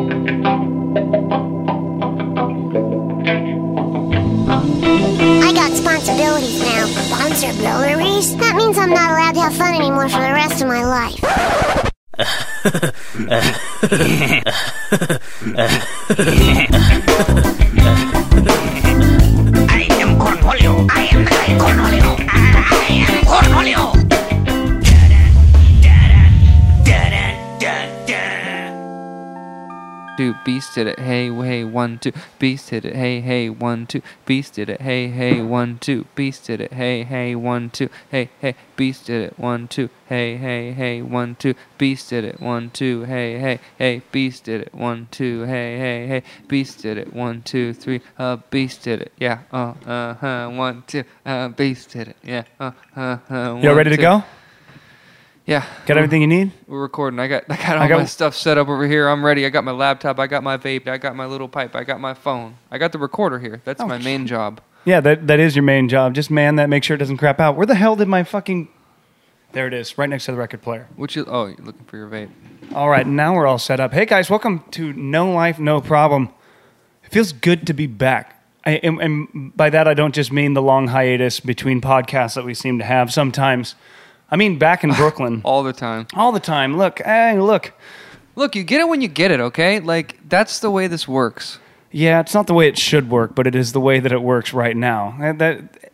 I got responsibilities now. Responsibilities? That means I'm not allowed to have fun anymore for the rest of my life. I beast did it, hey hey one two beast did it, hey hey one two beast did it, hey hey one two beast did it, hey hey one two hey hey beast did it one two hey hey hey one two beast did it one two hey hey hey beast did it one two hey hey hey beast did it one two three uh beast did it yeah uh uh huh one two uh beast did it yeah uh uh uh You all ready to two. go? Yeah. Got everything you need? We're recording. I got I got all I got- my stuff set up over here. I'm ready. I got my laptop. I got my vape. I got my little pipe. I got my phone. I got the recorder here. That's Oh, my main job. Yeah, that that is your main job. Just man that, make sure it doesn't crap out. Where the hell did my fucking? There it is, right next to the record player. Which is oh, you're looking for your vape. All right, now we're all set up. Hey guys, welcome to No Life, No Problem. It feels good to be back. I, and, and by that, I don't just mean the long hiatus between podcasts that we seem to have sometimes. I mean back in Brooklyn All the time. all the time. Look, hey, look. Look, you get it when you get it. Okay, like that's the way this works. Yeah, it's not the way it should work, but it is the way that it works right now. And that,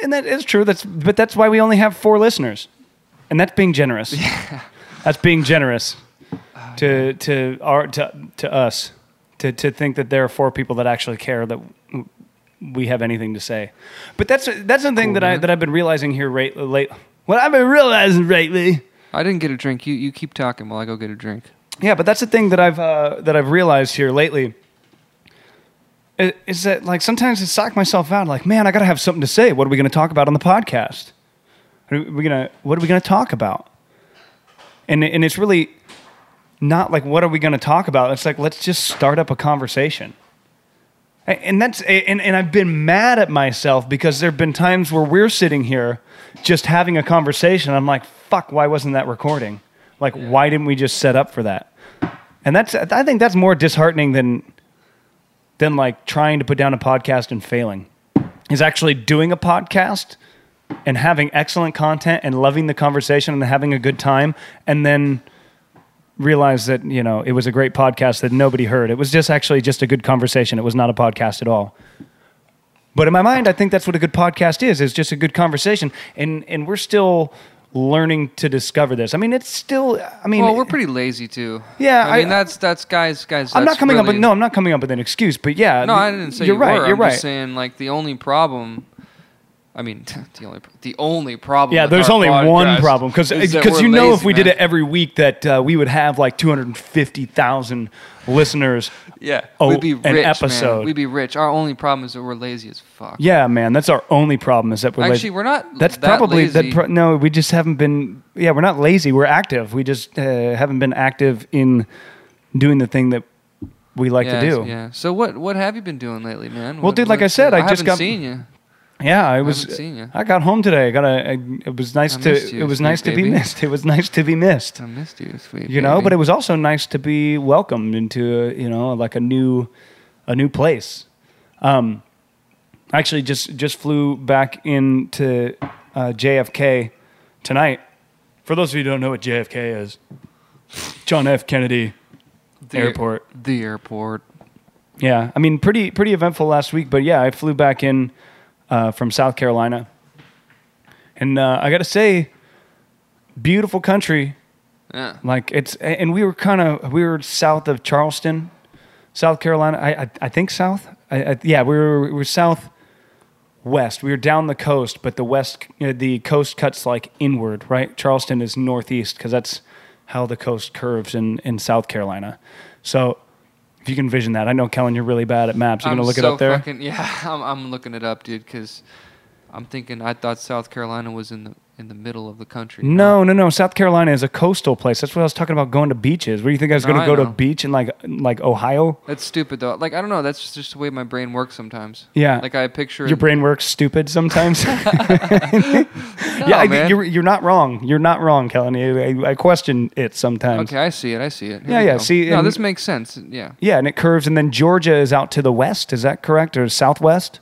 and that is true. That's but that's why we only have four listeners, and that's being generous. Yeah. That's being generous oh, to to our to to us to to think that there are four people that actually care that we have anything to say. But that's that's the thing that I, that I've been realizing here late late. What I've been realizing lately. I didn't get a drink. You you keep talking while I go get a drink. Yeah, but that's the thing that I've uh, that I've realized here lately. Is that like sometimes I sock myself out like, man, I gotta have something to say. What are we gonna talk about on the podcast? Are we gonna what are we gonna talk about? And and it's really not like what are we gonna talk about? It's like let's just start up a conversation. And that's and, and I've been mad at myself because there have been times where we're sitting here just having a conversation. I'm like, fuck, why wasn't that recording? Like, why didn't we just set up for that? And that's I think that's more disheartening than than like trying to put down a podcast and failing. Is actually doing a podcast and having excellent content and loving the conversation and having a good time and then realize that, you know, it was a great podcast that nobody heard. It was just actually just a good conversation. It was not a podcast at all. But in my mind, I think that's what a good podcast is. It's just a good conversation. And and we're still learning to discover this. I mean, it's still I mean Well, we're pretty lazy too. Yeah, I mean I- that's that's guys guys. I'm not coming up with no, I'm not coming up with an excuse, but yeah. No, I didn't say you're you right. were. You're I'm right. just saying like the only problem. I mean, the only the only problem. yeah, there's only one problem because because you know lazy, if we did it every week that uh, we would have like 250,000 listeners. yeah, oh, we'd be an episode. Man. We'd be rich. Our only problem is that we're lazy as fuck. Yeah, man, that's our only problem is that we're Actually, lazy. we're not. That's that probably lazy. that. Pro- no, we just haven't been. Yeah, we're not lazy. We're active. We just uh, haven't been active in doing the thing that we like yeah, to do. Yeah. So what what have you been doing lately, man? Well, What- dude, like I said, I just haven't got- seen you. Yeah, I was. ya. I got home today. I got a. I, it was nice I to. you, it was nice to be missed. It was nice to be missed. I missed you, sweet. You know, baby. but it was also nice to be welcomed into a, you know like a new, a new place. Um, actually just just flew back into uh, JFK tonight. For those of you who don't know what JFK is, John F. Kennedy The- Airport. The airport. Yeah, I mean, pretty pretty eventful last week, but yeah, I flew back in uh, from South Carolina, and uh, I got to say, beautiful country. Yeah. Like it's, and we were kind of we were south of Charleston, South Carolina. I I, I think south. I, I, yeah, we were we were south west. We were down the coast, but the west you know, the coast cuts like inward, right? Charleston is northeast because that's how the coast curves in in South Carolina. So. If you can envision that, I know Kellen, you're really bad at maps. You're gonna look so it up there. Fucking, yeah, I'm, I'm looking it up, dude, because I'm thinking I thought South Carolina was in the in the middle of the country. No, no, no. South Carolina is a coastal place. That's what I was talking about going to beaches. Where do you think I was No, going to go to a beach in like like Ohio? That's stupid though. Like I don't know. That's just the way my brain works sometimes. Yeah. Like I picture Your brain works stupid sometimes. yeah, I, you're you're not wrong. You're not wrong, Kellen. I, I question it sometimes. Okay, I see it. I see it. Here Yeah, yeah, go. see, no, and- this makes sense. Yeah. Yeah, and it curves, and then Georgia is out to the west. Is that correct, or southwest?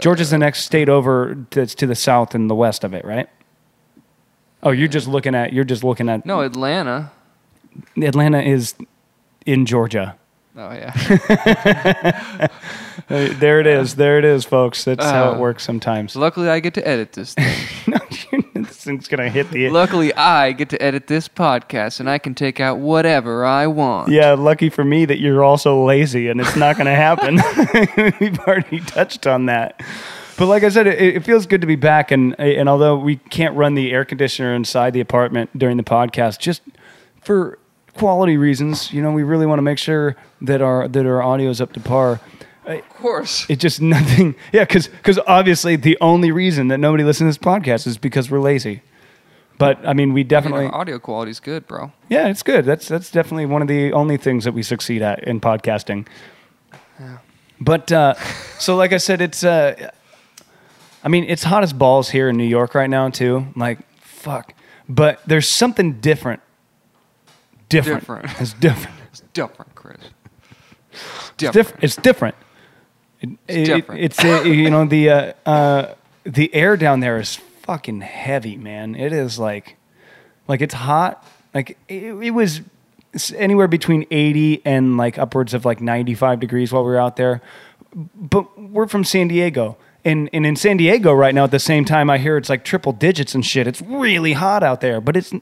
Georgia's the next state over that's to the south and the west of it, right? Oh, you're just looking at you're just looking at No, Atlanta. Atlanta is in Georgia. Oh yeah. Uh, There it is. There it is, folks. That's how it Uh, works sometimes. Luckily, I get to edit this thing. no, this thing's gonna hit the. Luckily, I get to edit this podcast, and I can take out whatever I want. Yeah, lucky for me that you're also lazy and it's not going to happen. We've already touched on that. But like I said, it, it feels good to be back. And and although we can't run the air conditioner inside the apartment during the podcast, just for quality reasons, you know, we really want to make sure that our that our audio is up to par. Of course. It's just nothing. Yeah, because obviously the only reason that nobody listens to this podcast is because we're lazy. But I mean, we I mean, definitely. our audio quality's good, bro. Yeah, it's good. That's that's definitely one of the only things that we succeed at in podcasting. Yeah. But uh, so, like I said, it's. Uh, I mean, it's hot as balls here in New York right now too. Like, fuck. But there's something different. Different. Different. It's different. It's different, Chris. It's different. It's different. It- It's it- different. it's uh, you know the uh, uh, the air down there is fucking heavy, man. It is like like it's hot. Like it, it was anywhere between 80 and like upwards of like 95 degrees while we were out there. But we're from San Diego. And, and in San Diego right now at the same time I hear it's like triple digits and shit. It's really hot out there, but it's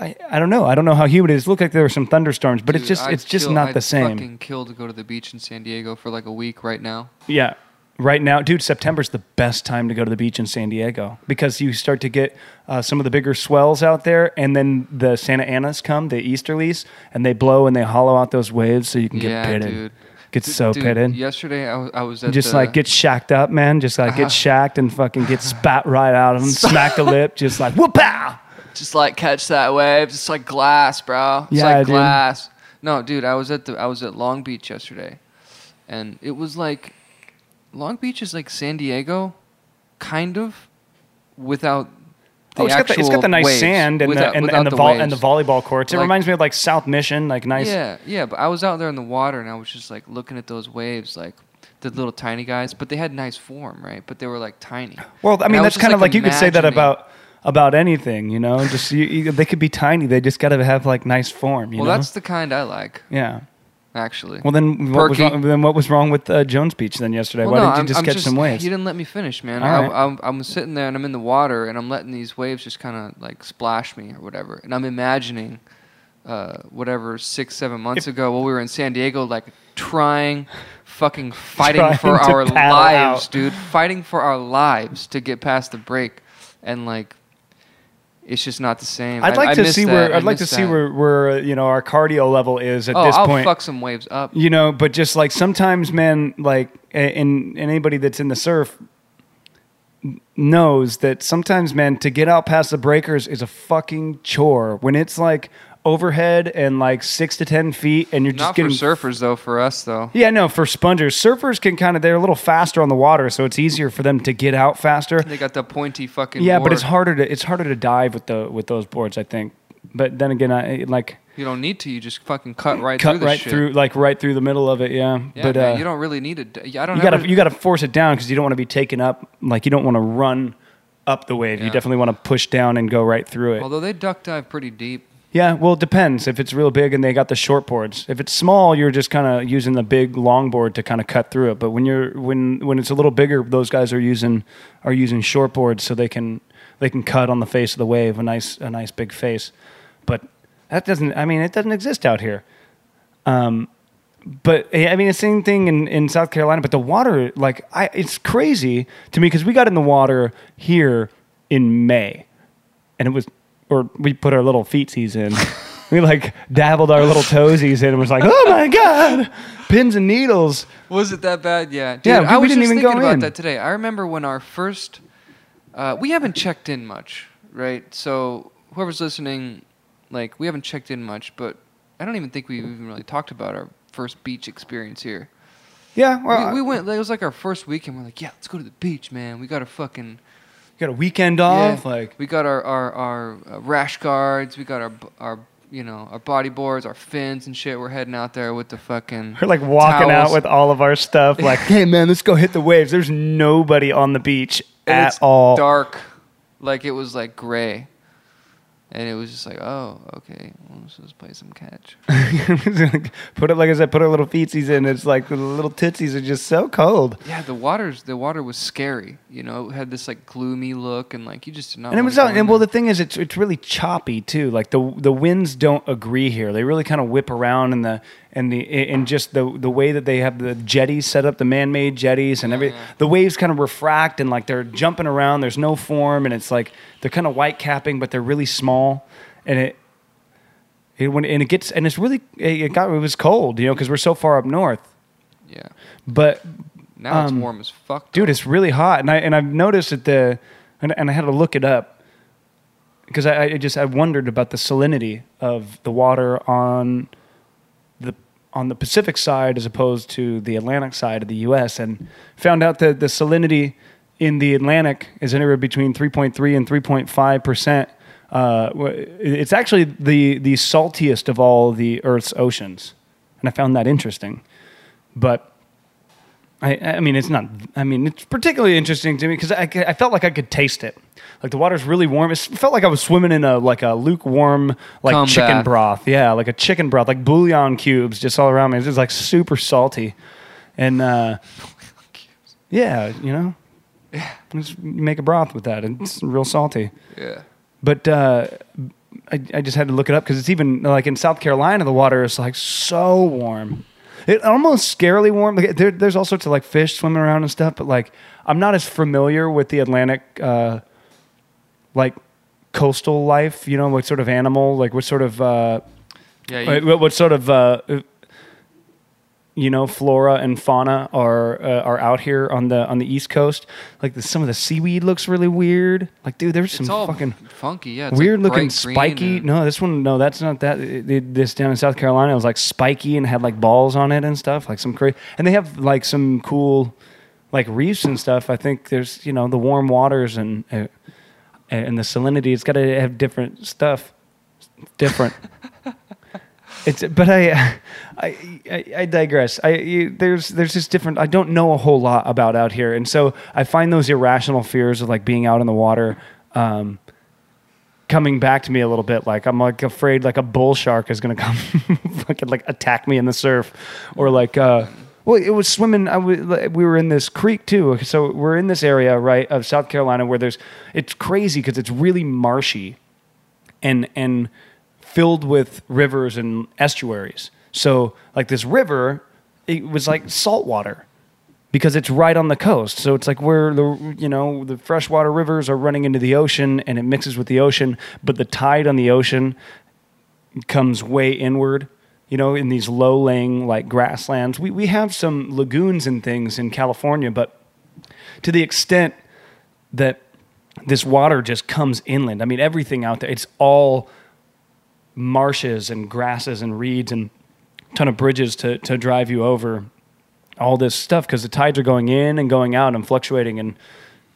I, I don't know. I don't know how humid it is. It looked like there were some thunderstorms, but it's just I'd it's just kill- not I'd the same. Fucking kill to go to the beach in San Diego for like a week right now. Yeah. Right now, dude, September's the best time to go to the beach in San Diego because you start to get uh, some of the bigger swells out there, and then the Santa Anas come, the easterlies, and they blow and they hollow out those waves so you can get yeah, pitted. dude. Get Dude, so dude, pitted. Yesterday, I was, I was at just the, like get shacked up, man. Just like get Uh-huh. shacked and fucking get spat right out of them, smack the lip, just like whoop pow. Just like catch that wave. It's like glass, bro. It's Yeah, like dude. glass. No, dude, I was at the I was at Long Beach yesterday, and it was like Long Beach is like San Diego, kind of, without. The Oh, it's got, the, it's got the nice waves. sand and Without- the and, and the, the vol- and the volleyball courts. It Like- reminds me of like South Mission, like nice. Yeah, yeah, but I was out there in the water and I was just like looking at those waves, like the little tiny guys, but they had nice form, right? But they were like tiny. Well, I mean, was that's just, kind of like you could say that about about anything, you know. Just you, you, they could be tiny. They just got to have like nice form. You Well, know? that's the kind I like, yeah. actually. Well, then what was wrong, then what was wrong with uh, Jones Beach then yesterday? Well, Why no, didn't you I'm- just I'm catch some waves? You didn't let me finish, man. All I, right. I'm, I'm sitting there and I'm in the water and I'm letting these waves just kind of like splash me or whatever, and I'm imagining. Uh, whatever six seven months ago while we were in San Diego, like trying, fucking fighting Trying for our lives, out. dude, fighting for our lives to get past the break, and like, it's just not the same. I'd like I to see that. where I'd like to miss see where where uh, you know our cardio level is at Oh, this I'll point. fuck some waves up. you know, but just like sometimes, man, like and anybody that's in the surf knows that sometimes, man, to get out past the breakers is a fucking chore. When it's like overhead and like six to ten feet, and you're just Not for getting surfers though. For us though. Yeah, no, for spongers, surfers can kind of they're a little faster on the water, so it's easier for them to get out faster. They got the pointy fucking. Yeah, but it's harder to it's harder to dive with the with those boards, I think. But then again, I like You don't need to. You just fucking cut right cut through the right shit. through like right through the middle of it. Yeah, Yeah, but man, uh, you don't really need it. Yeah, I don't. you gotta ever- you gotta force it down because you don't want to be taken up. Like you don't want to run up the wave. You definitely want to push down and go right through it. Although they duck dive pretty deep. Yeah, well, it depends. If it's real big and they got the short boards. If it's small, you're just kind of using the big long board to kind of cut through it. But when you're when when it's a little bigger, those guys are using are using short boards so they can they can cut on the face of the wave a nice a nice big face. But that doesn't. I mean, it doesn't exist out here. Um, but I mean, the same thing in, in South Carolina. But the water, like, I it's crazy to me because we got in the water here in May, and it was, or we put our little feetsies in. we like dabbled our little toesies in and was like, oh my god, pins and needles. Was it that bad? Yeah. Dude, Yeah, we- I was didn't just even thinking go about in. that today. I remember when our first Uh, we haven't checked in much, right? So whoever's listening, like we haven't checked in much, but I don't even think we even really talked about our first beach experience here. Yeah, well, we, we went. It was like our first weekend. We're like, yeah, let's go to the beach, man. We got a fucking got a weekend off. yeah, Like, we got our our, our uh, rash guards. We got our our you know our body boards, our fins and shit. We're heading out there with the fucking. we're like walking out with all of our stuff. Like, hey man, let's go hit the waves. There's nobody on the beach And at all. Dark, like it was like gray, and it was just like, oh, okay, well, let's just play some catch. put it like I said, put our little feetsies in. It's like the little tootsies are just so cold. Yeah, the water's the water was scary. You know, it had this like gloomy look, and like you just did not. And it was, go and well, the thing is, it's it's really choppy too. Like the the winds don't agree here. They really kind of whip around, and the and the and just the the way that they have the jetties set up, the man made jetties, and every the waves kind of refract and like they're jumping around. There's no form, and it's like they're kind of white capping, but they're really small, and it. It, when, and it gets and it's really it got it was cold you know because we're so far up north yeah. but Now it's Um, warm as fuck, dude it's really hot and i and i've noticed that the and, and i had to look it up because I, I just i wondered about the salinity of the water on on the pacific side as opposed to the atlantic side of the us and found out that the salinity in the atlantic is anywhere between 3.3 and 3.5 percent uh, it's actually the the saltiest of all the earth's oceans and i found that interesting. But I, I mean, it's not. I mean, it's particularly interesting to me because I, I felt like I could taste it. Like the water's really warm. It felt like I was swimming in a like a lukewarm like Cum chicken bath. broth. Yeah, like a chicken broth, like bouillon cubes just all around me. It's just like super salty, and uh, yeah, you know, yeah, just you make a broth with that, it's real salty. yeah. But uh, I, I just had to look it up because it's even like in South Carolina, the water is like so warm. It almost scarily warm. Like, there, there's all sorts of like fish swimming around and stuff, but like I'm not as familiar with the Atlantic, uh, like coastal life. You know, what sort of animal, like what sort of, uh, Yeah, what, you, what- what sort of, uh, you know, flora and fauna are uh, are out here on the on the East Coast. Like the, some of the seaweed looks really weird. Like, dude, there's some fucking funky. Yeah, weird like looking spiky. and- No, this one, no, that's not that. It- it- this down in South Carolina, was like spiky and had like balls on it and stuff, like some crazy. And they have like some cool, like reefs and stuff. I think there's you know the warm waters and uh, and the salinity. It's got to have different stuff. Different. It's, but I, I, I, I digress. I, you, there's, there's just different. I don't know a whole lot about out here, and so I find those irrational fears of like being out in the water, um, coming back to me a little bit. Like I'm like afraid like a bull shark is gonna come, fucking like attack me in the surf, or like, uh, well, it was swimming. I was, we were in this creek too. So we're in this area right of South Carolina where there's, it's crazy because it's really marshy and and filled with rivers and estuaries. So like this river, it was like salt water because it's right on the coast. So it's like where the you know the freshwater rivers are running into the ocean and it mixes with the ocean, but the tide on the ocean comes way inward. You know, in these low-laying like grasslands, we we have some lagoons and things in California, but to the extent that this water just comes inland. I mean, everything out there, it's all marshes and grasses and reeds and a ton of bridges to, to drive you over all this stuff because the tides are going in and going out and fluctuating in,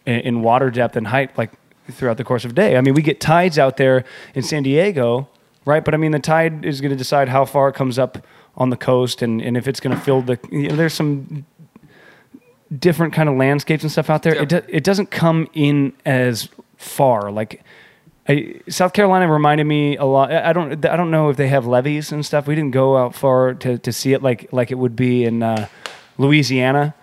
in water depth and height like throughout the course of the day. I mean, we get tides out there in San Diego, right? But I mean, the tide is going to decide how far it comes up on the coast and, and if it's going to fill the. You know, there's some different kind of landscapes and stuff out there. It, do, it doesn't come in as far. Like I, South Carolina reminded me a lot. I don't I don't know if they have levees and stuff. We didn't go out far to, to see it like like it would be in uh, Louisiana.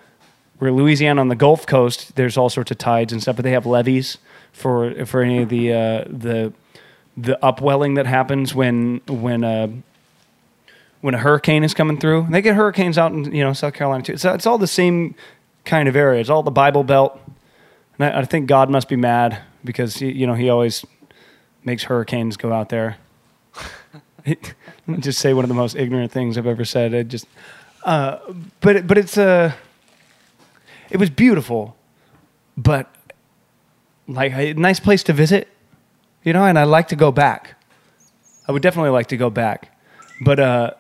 Where Louisiana on the Gulf Coast, there's all sorts of tides and stuff, but they have levees for for any of the uh, the the upwelling that happens when when uh, when a hurricane is coming through. And they get hurricanes out in you know South Carolina too. So it's all the same kind of area. It's all the Bible Belt. And I, I think God must be mad because he, you know he always makes hurricanes go out there. Just say one of the most ignorant things I've ever said. It just, uh, but but it's uh, it was beautiful, but like a nice place to visit, you know, and I'd like to go back. I would definitely like to go back, but uh,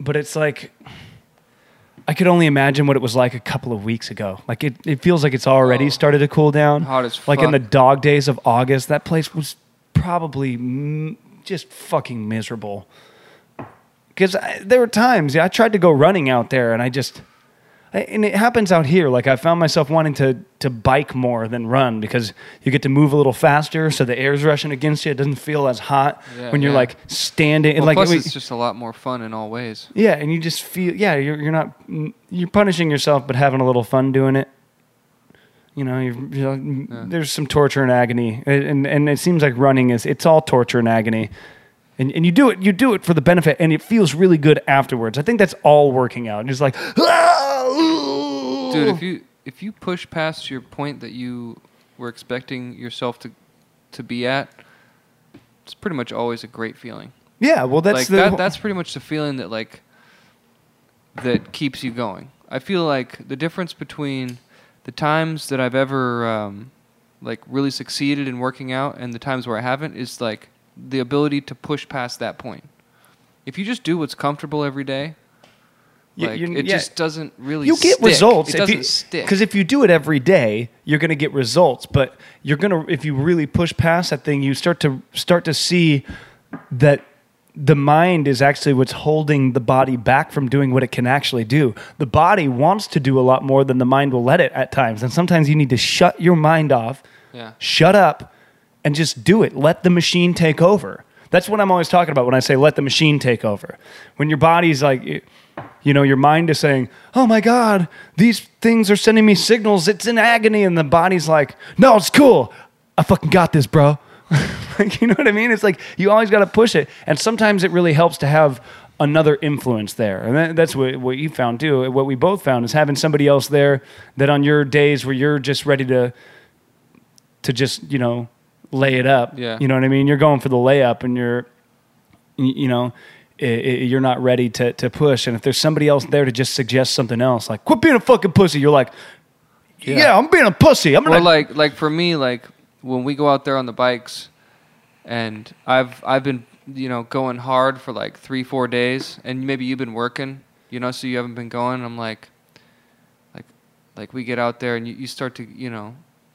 but it's like I could only imagine what it was like a couple of weeks ago. Like it, it feels like it's already Oh. started to cool down. Hot as fuck. Like in the dog days of August, that place was probably mm, just fucking miserable. Because there were times yeah, I tried to go running out there, and I just and it happens out here. Like I found myself wanting to to bike more than run because you get to move a little faster, so the air's rushing against you. It doesn't feel as hot Yeah, when you're yeah. like standing. Well, like plus, it's just a lot more fun in all ways. yeah, and you just feel yeah, you're you're not you're punishing yourself, but having a little fun doing it. You know, you're, you know there's some torture and agony, and, and and it seems like running is it's all torture and agony, and and you do it you do it for the benefit, and it feels really good afterwards. I think that's all working out. And It's like, ah! Dude, if you if you push past your point that you were expecting yourself to to be at, it's pretty much always a great feeling. yeah, well that's like the that, that's pretty much the feeling that like that keeps you going. I feel like the difference between the times that I've ever um, like really succeeded in working out and the times where I haven't is like the ability to push past that point. If you just do what's comfortable every day, like you- it yeah. just doesn't really you get stick. results It doesn't stick. because if you do it every day you're going to get results but you're going to if you really push past that thing you start to start to see that the mind is actually what's holding the body back from doing what it can actually do the body wants to do a lot more than the mind will let it at times and sometimes you need to shut your mind off Yeah. shut up and just do it let the machine take over that's what i'm always talking about when i say let the machine take over when your body's like you know your mind is saying oh my god these things are sending me signals. It's in agony. And the body's like no it's cool. I fucking got this bro. Like, you know what i mean? It's like you always got to push it. And sometimes it really helps to have another influence there. And that, that's what, what you found too. What we both found is having somebody else there that on your days where you're just ready to to just you know lay it up Yeah. you know what i mean? You're going for the layup and you're you know i- i- you're not ready to, to push and if there's somebody else there to just suggest something else like quit being a fucking pussy you're like yeah, Yeah. i'm being a pussy i'm gonna Well, like like for me, like when we go out there on the bikes, and I've I've been you know going hard for like three four days, and maybe you've been working, you know, so you haven't been going. I'm like, like like we get out there and you, you start to you know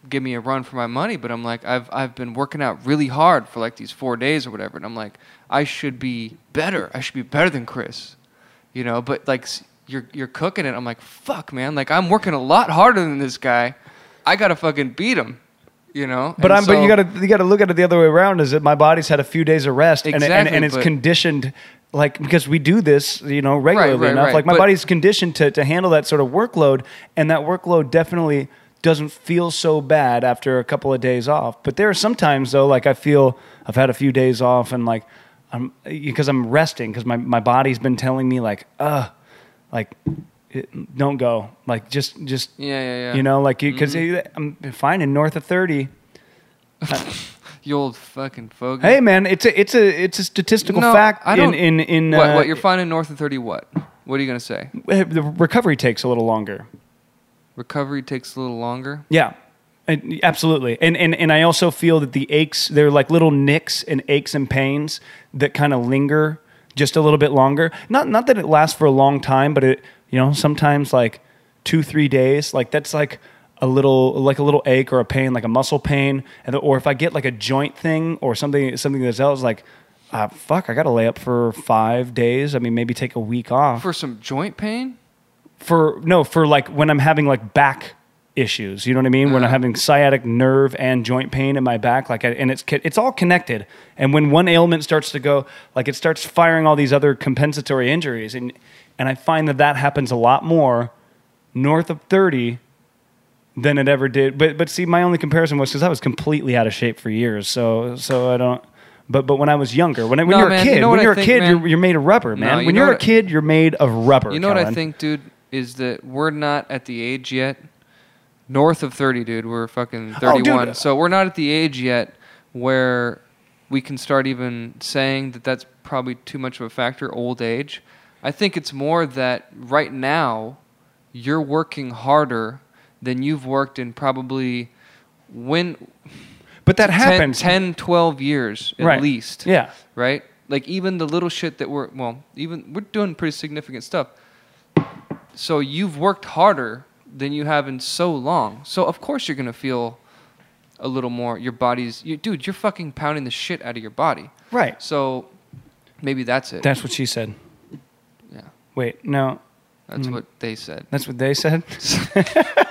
give me a run for my money, but I'm like I've I've been working out really hard for like these four days or whatever, and I'm like I should be better. I should be better than Chris, you know. But like you're you're cooking it. I'm like fuck man, like I'm working a lot harder than this guy. I gotta fucking beat him, you know. but And I'm but you gotta you gotta look at it the other way around is that my body's had a few days of rest and, and, and it's but- conditioned like because we do this you know regularly right, enough right, like my but- body's conditioned to, to handle that sort of workload and that workload definitely doesn't feel so bad after a couple of days off but there are sometimes though like i feel i've had a few days off and like i'm because i'm resting because my, my body's been telling me like uh like it, don't go like just just Yeah, yeah, yeah. you know like because Mm-hmm. i'm fine in north of 30 you old fucking fogey. Hey man, it's a it's a it's a statistical No, fact I in don't- in in what, uh, what you're finding north of 30? What? What are you gonna say? the recovery takes a little longer. Recovery takes a little longer. Yeah. And- absolutely. And, and and I also feel that the aches they're like little nicks and aches and pains that kind of linger just a little bit longer. Not not that it lasts for a long time, but it you know, sometimes like 2 3 days, like that's like a little like a little ache or a pain, like a muscle pain, and or if I get like a joint thing or something something that's else like uh, fuck, I got to lay up for 5 days. I mean, maybe take a week off. For some joint pain? for no for like when I'm having like back issues. You know what I mean? When I'm Uh. having sciatic nerve and joint pain in my back, like, I, and it's it's all connected. And when one ailment starts to go, like, it starts firing all these other compensatory injuries, and and I find that that happens a lot more north of thirty than it ever did. But but see, my only comparison was because I was completely out of shape for years. So so I don't. But but when I was younger, when I, when No, you're man, a you kid, know when you're a think, kid, you're you're made of rubber, No, man. you when you're a kid, you're made of rubber. You know what I think, dude, is that we're not at the age yet. North of 30, dude. We're fucking Oh, 31. So we're not at the age yet where we can start even saying that that's probably too much of a factor, old age. I think it's more that right now you're working harder than you've worked in probably when But that 10, happens. 10 12 years at Right. least. Yeah. Right? Like even the little shit that we're well, even we're doing pretty significant stuff. So you've worked harder than you have in so long. So of course you're gonna feel a little more. Your body's, you, dude. You're fucking pounding the shit out of your body. Right. So maybe that's it. That's what she said. yeah, Wait, no, that's Mm. what they said. that's what they said.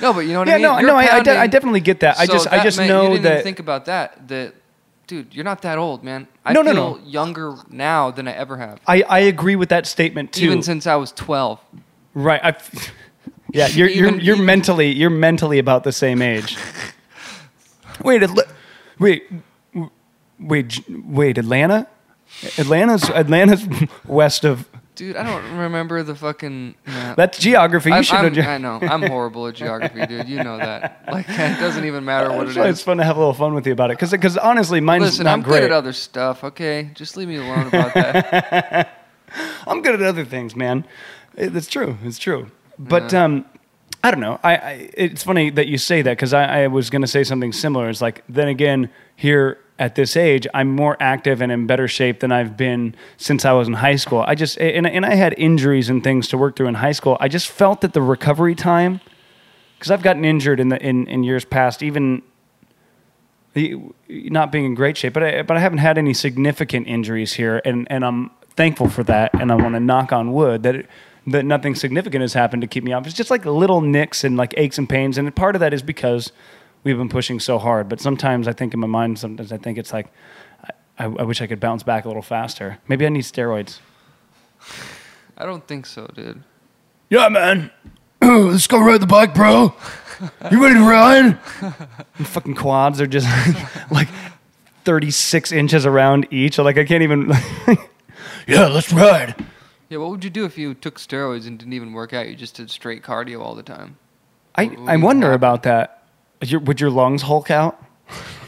No, but you know what yeah, I mean. no, You're no, I, I, de- pounding- I definitely get that. I So just, I that just meant- know you didn't that. Even think about that. That, dude, you're not that old, man. I No, no, feel no. younger now than I ever have. I, I agree with that statement too. Even since I was 12. right. I, yeah, you're you're you're even- mentally you're mentally about the same age. wait, Atla- wait, wait, wait. Atlanta, Atlanta's Atlanta's west of. Dude, I don't remember the fucking. Yeah. That's geography. You I'm, should know. I'm- ge- I know. I'm horrible at geography, dude. You know that. Like, it doesn't even matter what That's it it's fun to have a little fun with you about it, because honestly, mine's Listen, not I'm great. good at other stuff, okay? Just leave me alone about that. I'm good at other things, man. It- It's true. It's true. But um, I don't know. I, I it's funny that you say that because I, I was going to say something similar. It's like then again here at this age, I'm more active and in better shape than I've been since I was in high school. I just and, and I had injuries and things to work through in high school. I just felt that the recovery time because I've gotten injured in the in, in years past, even the- not being in great shape, but I, but I haven't had any significant injuries here, and, and I'm thankful for that, and I want to knock on wood that it, that nothing significant has happened to keep me off. It's just like little nicks and like aches and pains, and part of that is because we've been pushing so hard. But sometimes I think in my mind, sometimes I think it's like I, I wish I could bounce back a little faster. Maybe I need steroids. I don't think so, dude. Yeah, man. Let's go ride the bike, bro. You ready to ride? fucking quads are just like 36 inches around each. Like, I can't even. yeah, let's ride. Yeah, what would you do if you took steroids and didn't even work out? You just did straight cardio all the time. I, What would I wonder about that. Is your, would your lungs hulk out?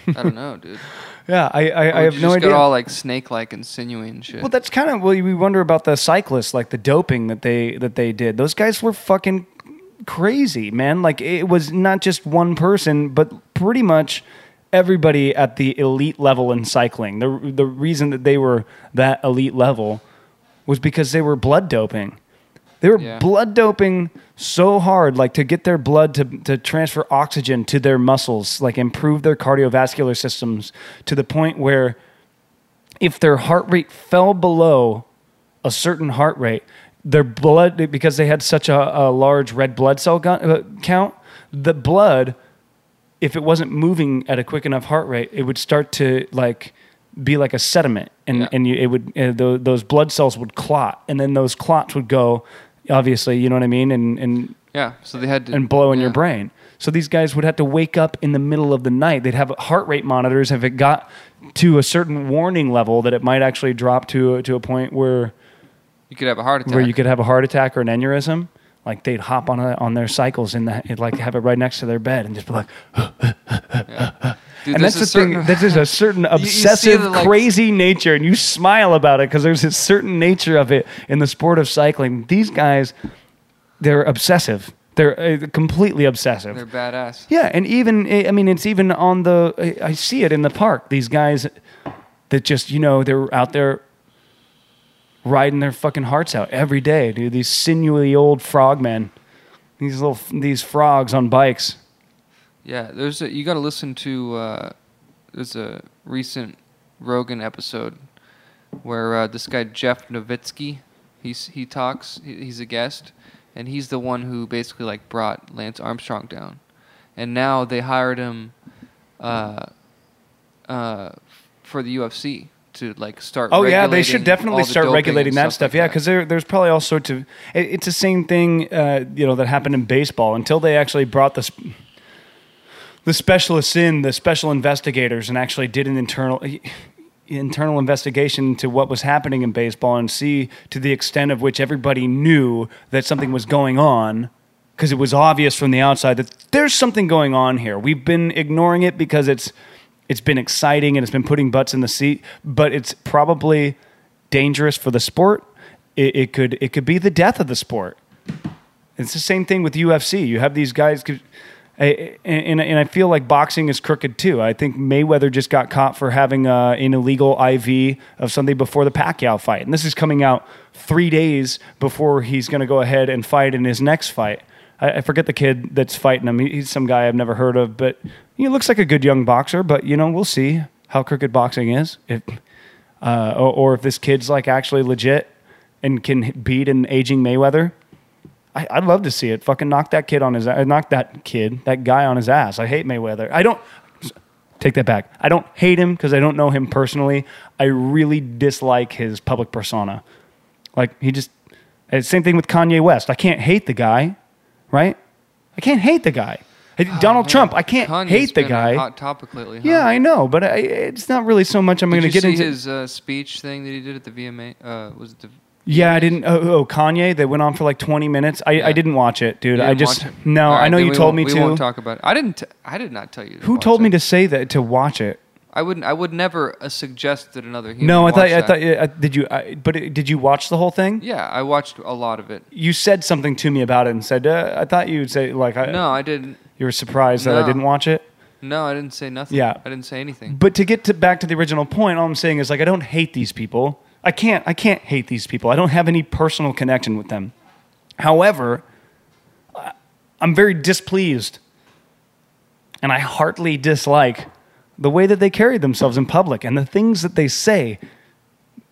I don't know, dude. Yeah, I, I, I Or have you no just idea. got all like snake-like and sinewy and shit. Well, that's kind of well. We wonder about the cyclists, like the doping that they that they did. Those guys were fucking crazy, man. Like it was not just one person, but pretty much everybody at the elite level in cycling. The the reason that they were that elite level was because they were blood doping. They were Yeah. blood doping so hard, like to get their blood to, to transfer oxygen to their muscles, like improve their cardiovascular systems to the point where if their heart rate fell below a certain heart rate, their blood, because they had such a, a large red blood cell gu- uh, count, the blood, if it wasn't moving at a quick enough heart rate, it would start to like be like a sediment, and Yeah. and you, it would uh, tho- those blood cells would clot, and then those clots would go, obviously, you know what I mean, and and yeah, so they had to and blow in your brain. So these guys would have to wake up in the middle of the night. They'd have heart rate monitors. If it got to a certain warning level, that it might actually drop to to a point where You could have a heart attack. where you could have a heart attack or an aneurysm. Like they'd hop on a, on their cycles and the, like have it right next to their bed and just be like, Dude, and that's a the thing. certain- This is a certain obsessive, the, like- crazy nature, and you smile about it because there's a certain nature of it in the sport of cycling. These guys, they're obsessive. They're uh, completely obsessive. They're badass. Yeah, and even I mean, it's even on the. I I see it in the park. These guys that just you know they're out there riding their fucking hearts out every day, dude. These sinewy old frogmen, these little these frogs on bikes. Yeah, there's a, you got to listen to. Uh, there's a recent Rogan episode where uh, this guy Jeff Novitzky, he's he talks. He, he's a guest, and he's the one who basically like brought Lance Armstrong down, and now they hired him, uh, uh, for the UFC to like start. Oh yeah, they should definitely start regulating that stuff. like yeah, because there, there's probably all sorts of. It, it's the same thing, uh, you know, that happened in baseball until they actually brought this. sp- the specialists in, the special investigators, and actually did an internal internal investigation into what was happening in baseball and see to the extent of which everybody knew that something was going on because it was obvious from the outside that there's something going on here. We've been ignoring it because it's it's been exciting and it's been putting butts in the seat, but it's probably dangerous for the sport. It, it could it could be the death of the sport. It's the same thing with UFC. You have these guys. I, and, and I feel like boxing is crooked too. I think Mayweather just got caught for having uh, an illegal IV of something before the Pacquiao fight. And this is coming out three days before he's going to go ahead and fight in his next fight. I, I forget the kid that's fighting him. He- He's some guy I've never heard of, but he looks like a good young boxer. But, you know, we'll see how crooked boxing is. If, uh, or, or if this kid's like actually legit and can beat an aging Mayweather. I, I'd love to see it. Fucking knock that kid on his knock that kid, that guy on his ass. I hate Mayweather. I don't take that back. I don't hate him because I don't know him personally. I really dislike his public persona. Like he just uh, same thing with Kanye West. I can't hate the guy, right? I can't hate the guy. Hey, Donald Man, Trump. I can't Kanye's hate the guy. Hot topic lately. Huh? Yeah, I know, but I, it's not really so much. I'm going to get see into. his uh, speech thing that he did at the VMA? Uh, was it the yeah, I didn't. Oh, oh, Kanye. They went on for like 20 minutes. I, Yeah. I didn't watch it, dude. I didn't just watch it? no. All right, I know then you we told won't- me we to. won't talk about it. I didn't. T- I did not tell you. To Who told me to say that to watch it? I wouldn't. I would never uh, suggest that another human. No, I thought. watch I that. thought. I, did you? I, but it, did you watch the whole thing? Yeah, I watched a lot of it. You said something to me about it and said, uh, "I thought you would say like I, No, I didn't. you were surprised that I No. didn't watch it." No, I didn't say nothing. Yeah. I didn't say anything. But to get to back to the original point, all I'm saying is like I don't hate these people. I can't. I can't hate these people. I don't have any personal connection with them. However, I'm very displeased, and I heartily dislike the way that they carry themselves in public and the things that they say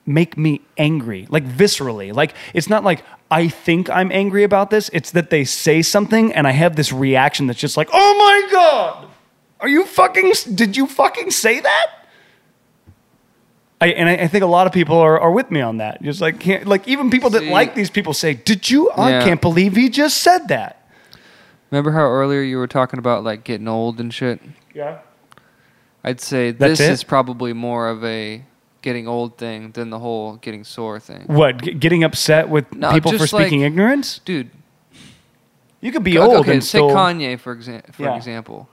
make me angry, like viscerally. Like it's not like I think I'm angry about this. It's that they say something and I have this reaction that's just like, "Oh my god, are you fucking? Did you fucking say that?" I, and I, I think a lot of people are, are with me on that. Just like like even people that See- like these people say, "Did you? I Yeah. can't believe he just said that." Remember how earlier you were talking about like getting old and shit? Yeah. I'd say That's this it? is probably more of a getting old thing than the whole getting sore thing. What? G- getting upset with No, people for just like- speaking ignorance? Dude, You could be okay, old okay, and take still. Kanye for exa- for Yeah. example.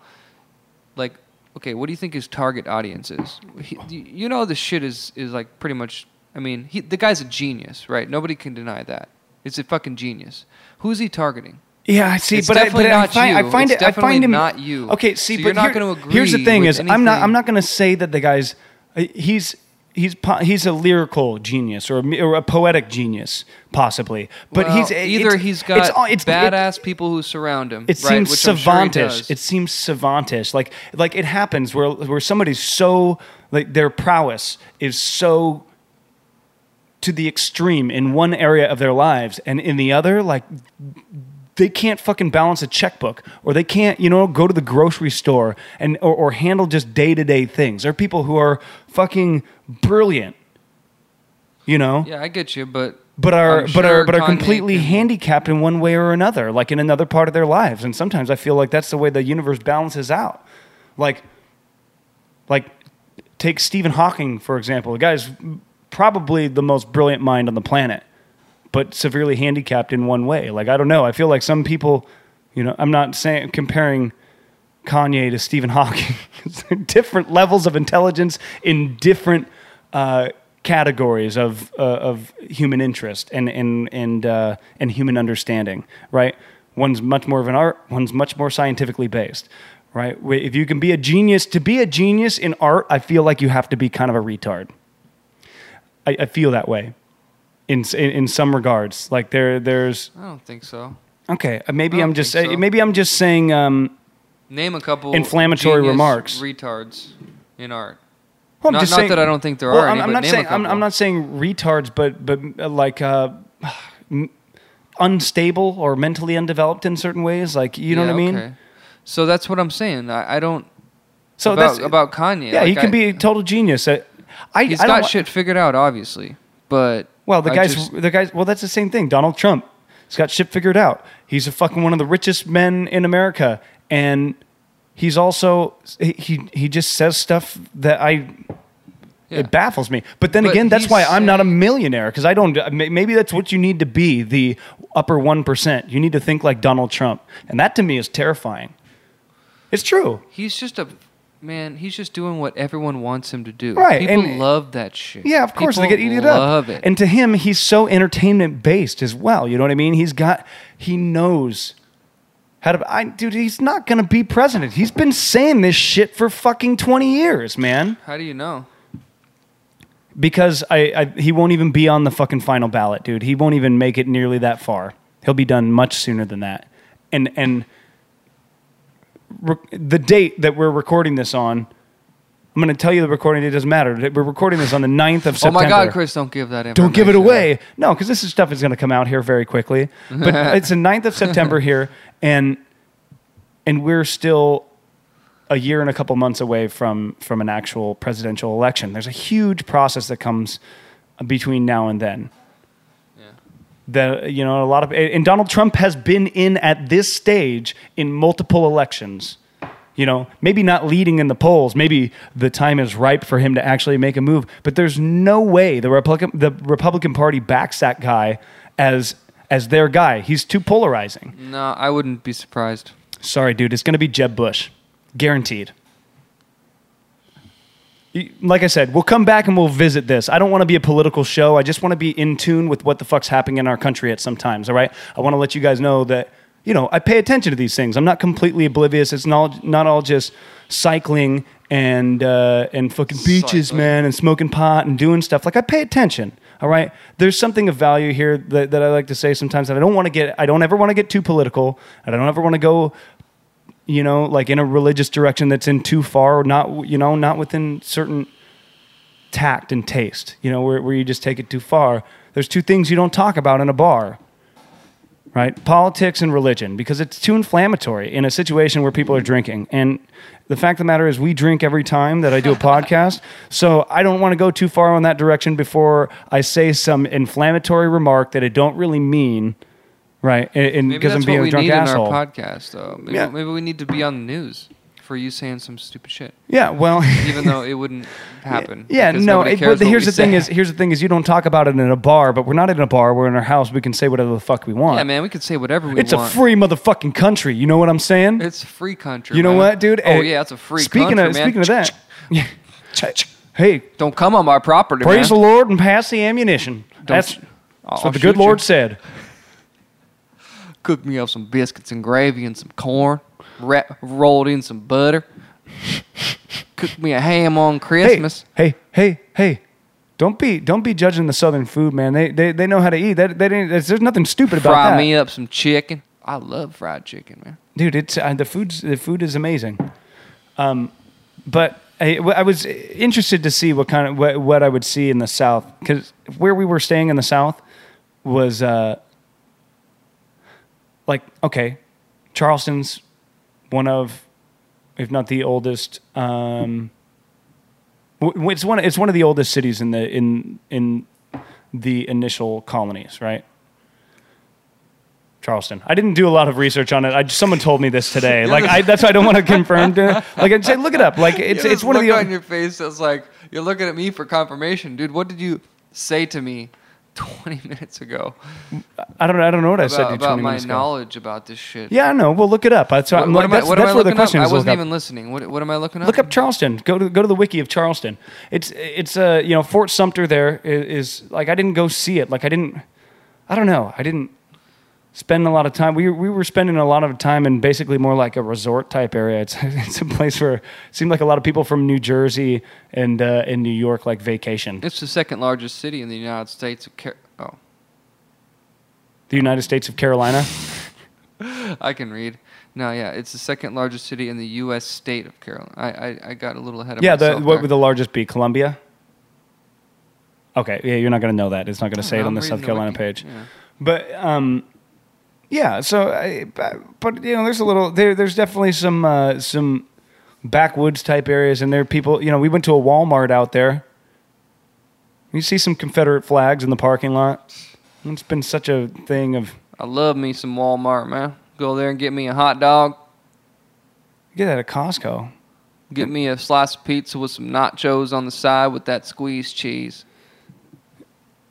Like, okay, what do you think his target audience is? He, you know, the shit is is like pretty much. I mean, he, the guy's a genius, right? Nobody can deny that. It's a fucking genius. Who's he targeting? Yeah, I see, It's but I, definitely but I not find, you. I find It's it. I find him not you. Okay, see, So but you're not gonna agree Here's the thing: is I'm not. I'm not going to say that the guy's. uh, He's he's he's a lyrical genius or a, or a poetic genius, possibly. But Well, he's either it's- he's it's got all- it's, badass people who surround him. It right, seems which I'm sure savantish. it seems savantish. Like like it happens where where somebody's so like their prowess is so to the extreme in one area of their lives, and in the other, like they can't fucking balance a checkbook, or they can't you know go to the grocery store and or, or handle just day to day things. There are people who are fucking brilliant, you know yeah, I get you, but but are I'm but are but are completely can- handicapped in one way or another, like in another part of their lives. And sometimes I feel like that's the way the universe balances out. Like, like take Stephen Hawking for example. The guy's probably the most brilliant mind on the planet, but severely handicapped in one way. Like I don't know. I feel like some people, you know, I'm not saying comparing. Kanye to Stephen Hawking. Different levels of intelligence in different uh, categories of uh, of human interest and and and uh, and human understanding. Right? One's much more of an art. One's much more scientifically based. Right? If you can be a genius, to be a genius in art, I feel like you have to be kind of a retard. I, I feel that way. In, in in some regards, like there there's I don't think so. okay. uh, Maybe don't I'm just think so. maybe I'm just saying. Um, Name a couple Inflammatory genius remarks. retards in art. Well, I'm not, just not saying- that I don't think there well, are I'm, any, I'm but not name saying I'm, couple. I'm not saying retards, but but uh, like uh, m- unstable or mentally undeveloped in certain ways. Like you know Yeah, what I mean? okay. So that's what I'm saying. I, I don't So about that's about Kanye. yeah. he like, can I- be a total genius. Uh, I He's I don't got wa- shit figured out, obviously, but Well, the I guy's just- the guys. Well, that's the same thing. Donald Trump. He's got shit figured out. He's a fucking one of the richest men in America, and he's also he he, he just says stuff that I yeah. it baffles me. But then But again, that's he's why I'm not a saying- millionaire because I don't. may- Maybe that's what you need to be the upper one percent. You need to think like Donald Trump, and that to me is terrifying. It's true. He's just a man. He's just doing what everyone wants him to do. Right, People and- love that shit. Yeah, of course People they get eat it up. Love it. And to him, he's so entertainment based as well. You know what I mean? He's got he knows How to, I, dude, he's not gonna be president. He's been saying this shit for fucking twenty years, man. How do you know? Because I, I, he won't even be on the fucking final ballot, dude. He won't even make it nearly that far. He'll be done much sooner than that. And and re- the date that we're recording this on, I'm going to tell you the recording date doesn't matter. We're recording this on the 9th of September. Oh my God, Chris! Don't give that. Don't give it away. No, because this is stuff is going to come out here very quickly. But it's the 9th of September here, and and we're still a year and a couple months away from from an actual presidential election. There's a huge process that comes between now and then. That you know, a lot of and Donald Trump has been in at this stage in multiple elections. You know, maybe not leading in the polls. Maybe the time is ripe for him to actually make a move. But there's no way the Republican the Republican Party backs that guy as as their guy. He's too polarizing. No, I wouldn't be surprised. Sorry, dude. It's going to be Jeb Bush, guaranteed. Like I said, we'll come back and we'll visit this. I don't want to be a political show. I just want to be in tune with what the fuck's happening in our country at some times. All right. I want to let you guys know that you know I pay attention to these things. I'm not completely oblivious. It's not not all just cycling and uh, and fucking beaches, Cycling. man, and smoking pot and doing stuff. Like I pay attention. All right. There's something of value here that, that I like to say sometimes that I don't want to get. I don't ever want to get too political. and I don't ever want to go you know, like in a religious direction that's in too far, or not, you know, not within certain tact and taste, you know, where, where you just take it too far. There's two things you don't talk about in a bar, right? Politics and religion, because it's too inflammatory in a situation where people are drinking. And the fact of the matter is, we drink every time that I do a podcast. So I don't want to go too far in that direction before I say some inflammatory remark that I don't really mean. Right, and- Maybe because that's I'm being what a we drunk need asshole. in our podcast, though. Maybe, Yeah. maybe we need to be on the news for you saying some stupid shit, Yeah, well, even though it wouldn't happen. Yeah, no. It, but here's the thing: say. is here's the thing is you don't talk about it in a bar, but we're not in a bar. We're in our house. We can say whatever the fuck we want. yeah, man, we can say whatever we it's want. It's a free motherfucking country. You know what I'm saying? It's a free country. you know man. what, dude? Oh yeah, it's a free speaking country, of man. speaking of that, yeah. hey, Don't come on my property, praise man. the Lord and pass the ammunition. That's, that's I'll what the good Lord you. said. Cook me up some biscuits and gravy and some corn, ra- rolled in some butter. Cook me a ham on Christmas. Hey, hey, hey, hey. Don't be don't be judging the southern food, man. They they, they know how to eat. That they, didn't there's, nothing stupid about Fry that. me up some chicken. I love fried chicken, man. dude it's uh, the food's the food is amazing um but I, I was interested to see what kind of what, what i would see in the south because where we were staying in the south was uh like okay charleston's one of if not the oldest um it's one it's one of the oldest cities in the in in the initial colonies right Charleston. I didn't do a lot of research on it. I just, someone told me this today. Like I, that's why I don't want to confirm. To, like I'd say, look it up. Like it's it's one of the. on your face. It's like you're looking at me for confirmation, dude. What did you say to me 20 minutes ago I don't I don't know what I about, said to you about 20 my minutes ago. knowledge about this shit? Yeah, I know. Well, look it up. That's, What, I'm, what am I, that's, what that's am I where the looking up? question I wasn't even up. listening. What, what am I looking up? Look up Charleston. Go to go to the wiki of Charleston. It's it's uh you know Fort Sumter there is, is like I didn't go see it. Like I didn't. I don't know. I didn't spend a lot of time. We we were spending a lot of time in basically more like a resort type area. It's it's a place where it seemed like a lot of people from New Jersey and uh, in New York like vacation. It's the second largest city in the United States. Of Car- oh, The United States of Carolina. I can read. No, yeah, it's the second largest city in the U.S. state of Carolina. I, I, I got a little ahead of Yeah, the, myself. what would the largest be? Columbia. Okay, yeah, you're not going to know that. It's not going to say it on the I'm South Carolina wiki. page. Yeah. But um, yeah. So, I, but, you know, there's a little there. There's definitely some uh, some backwoods type areas, and there are people. You know, we went to a Walmart out there. You see some Confederate flags in the parking lot. It's been such a thing of I love me some Walmart, man. Go there and get me a hot dog. get that at Costco. Get me a slice of pizza with some nachos on the side with that squeezed cheese.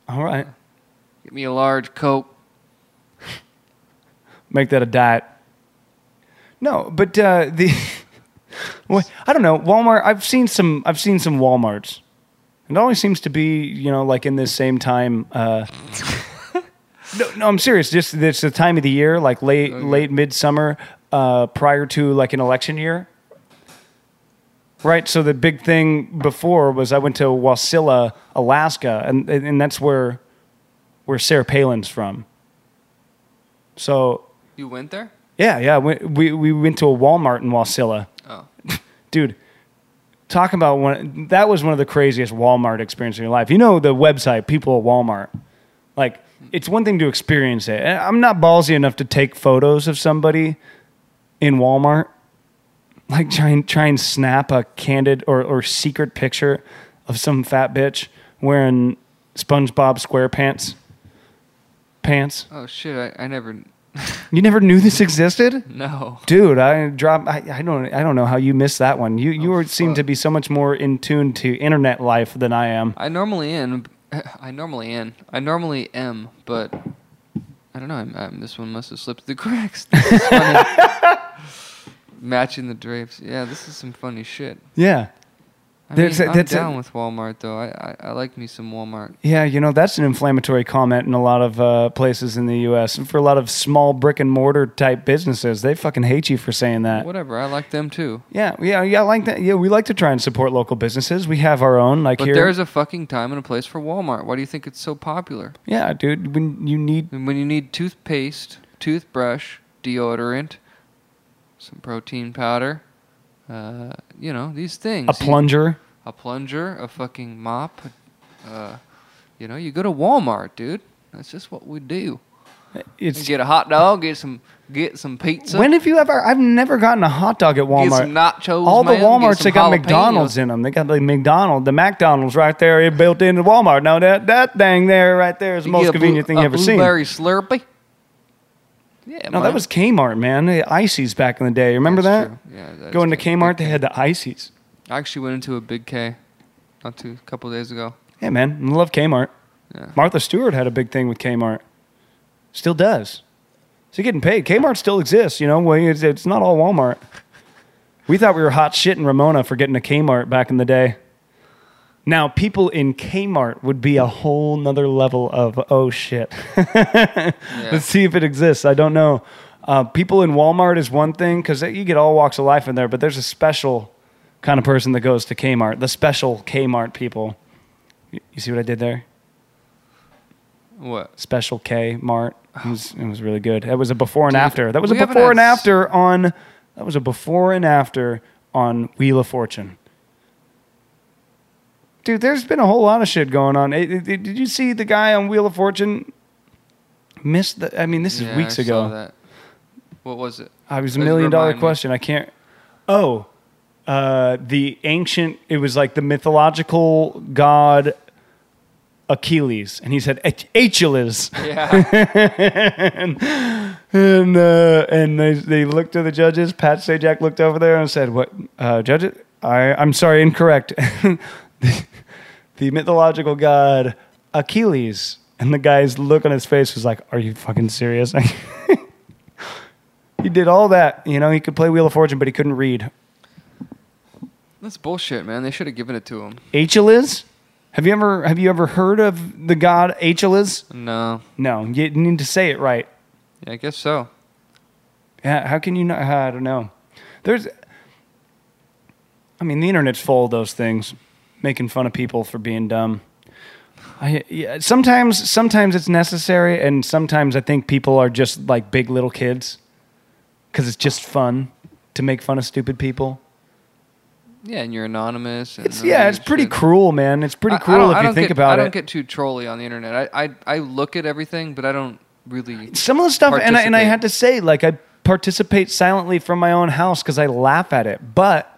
All right, Get me a large Coke. Make that a diet. No, but uh, the well, I don't know Walmart. I've seen some. I've seen some WalMarts. It always seems to be you know like in this same time. Uh, No, no, I'm serious. Just it's the time of the year, like late Okay. late midsummer, uh, prior to like an election year. Right. So the big thing before was I went to Wasilla, Alaska, and and that's where where Sarah Palin's from. So You went there? yeah, yeah, we we, we went to a Walmart in Wasilla. Oh. dude talk about one that was one of the craziest walmart experiences in your life you know the website people at walmart like it's one thing to experience it i'm not ballsy enough to take photos of somebody in walmart like try and try and snap a candid or, or secret picture of some fat bitch wearing spongebob squarepants pants Oh shit! I, I never. you never knew this existed No. Dude, I drop. I, I don't. I don't know how you missed that one. You you Oh, were, seem to be so much more in tune to internet life than I am. I normally am. I normally am. I normally am, but I don't know. I'm, I'm, this one must have slipped through the cracks. This is funny. Matching the drapes. Yeah, this is some funny shit. Yeah, I There's mean, a- I'm that's a- down with Walmart though. I, I I like me some Walmart. yeah. You know that's an inflammatory comment in a lot of uh, places in the U.S. and for a lot of small brick and mortar type businesses. They fucking hate you for saying that. Whatever. I like them too. Yeah, yeah, yeah. I like that. Yeah, we like to try and support local businesses. We have our own, like But here. there's a fucking time and a place for Walmart. Why do you think it's so popular? yeah, dude. When you need when you need toothpaste, toothbrush, deodorant, some protein powder, uh, you know these things. a You- plunger, a plunger, a fucking mop. Uh, you know, you go to Walmart, dude. That's just what we do. You it's. get a hot dog, get some, get some pizza. When have you ever? I've never gotten a hot dog at Walmart. Get some nachos. All the WalMarts they got jalapenos. McDonald's in them. They got the McDonald, the McDonald's right there built into Walmart. Now that that thing there, right there, is the most convenient blue- thing you ever seen. Blueberry Slurpee. Yeah, No, that was Kmart, man. The Ices back in the day. Remember That's that? true. Yeah, that's Going to. Kmart, they had the Ices. I actually went into a Big K, not too a couple days ago. Yeah, man, I love Kmart. Yeah. Martha Stewart had a big thing with Kmart. Still does. So getting paid. Kmart still exists. You know, it's not all Walmart. We thought we were hot shit in Ramona for getting a Kmart back in the day. Now, people in Kmart would be a whole nother level of oh shit. Let's see if it exists. I don't know. Uh, people in Walmart is one thing because you get all walks of life in there, but there's a special kind of person that goes to Kmart. The special Kmart people. You you see what I did there? What? Special K Mart. It was, it was really good. That was a before and Dude, after. That was a before and after on. That was a before and after on Wheel of Fortune. Dude, there's been a whole lot of shit going on. Did you see the guy on Wheel of Fortune? Missed the. I mean, this is Yeah, weeks I ago. Saw that. What was it? I was a million dollar remind me. question. I can't. Oh, uh, the ancient. It was like the mythological god Achilles, and he said Achilles, Yeah. and and, uh, and they they looked to the judges. Pat Sajak looked over there and said, "What, uh, judges? I I'm sorry, incorrect. the, mythological god Achilles." And the guy's look on his face was like, "Are you fucking serious?" He did all that. You know, he could play Wheel of Fortune, but he couldn't read. That's bullshit, man. They should have given it to him. Achilles? Have you ever have you ever heard of the god Achilles? No. No, you need to say it right. Yeah, I guess so. Yeah, how can you not? I don't know. There's, I mean, the internet's full of those things, making fun of people for being dumb. I yeah, sometimes sometimes it's necessary, and sometimes I think people are just like big little kids, because it's just fun to make fun of stupid people. Yeah, and you're anonymous. And It's yeah, it's pretty shit. cruel, man. It's pretty I- I cruel don't- if I you think get, about it. I don't get too trolly on the internet. I, I I look at everything, but I don't really. Some of the stuff, and I, and I had to say, like, I participate silently from my own house because I laugh at it. But,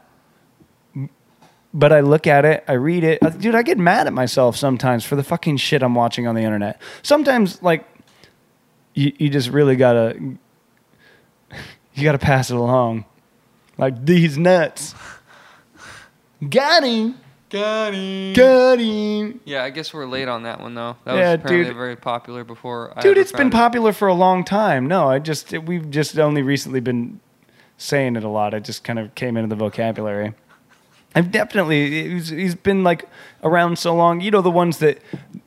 but I look at it, I read it, Uh, dude. I get mad at myself sometimes for the fucking shit I'm watching on the internet. Sometimes, like, you you just really gotta you gotta pass it along, like these nuts. Got him. Got him. Got him. Yeah, I guess we're late on that one though. That Yeah, was apparently dude. very popular before. I Dude, ever it's been it. popular for a long time. No, I just we've just only recently been saying it a lot. It just kind of came into the vocabulary. I've definitely he's, he's been like around so long. You know the ones that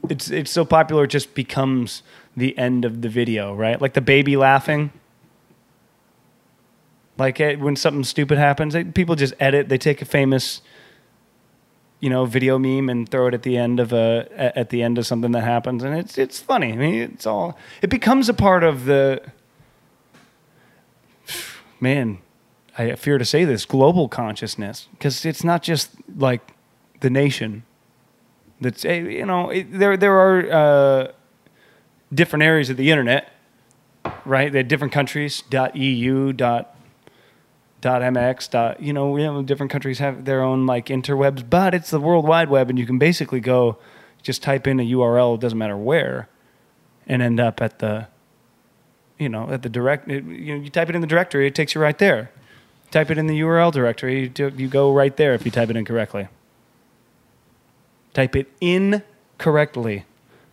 it's it's so popular it just becomes the end of the video, right? Like the baby laughing. Like eh, when something stupid happens, eh, people just edit. They take a famous, you know, video meme and throw it at the end of a- at the end of something that happens, and it's it's funny. I mean, it's all it becomes a part of the. Man, I fear to say this global consciousness because it's not just like the nation. That's eh, you know it, there there are uh, different areas of the internet, right? They have different countries. .eu. Dot mx dot you know different countries have their own like interwebs but it's the world wide web and you can basically go just type in a url it doesn't matter where and end up at the you know at the direct you know you type it in the directory it takes you right there type it in the url directory you, do, you go right there if you type it in correctly type it in correctly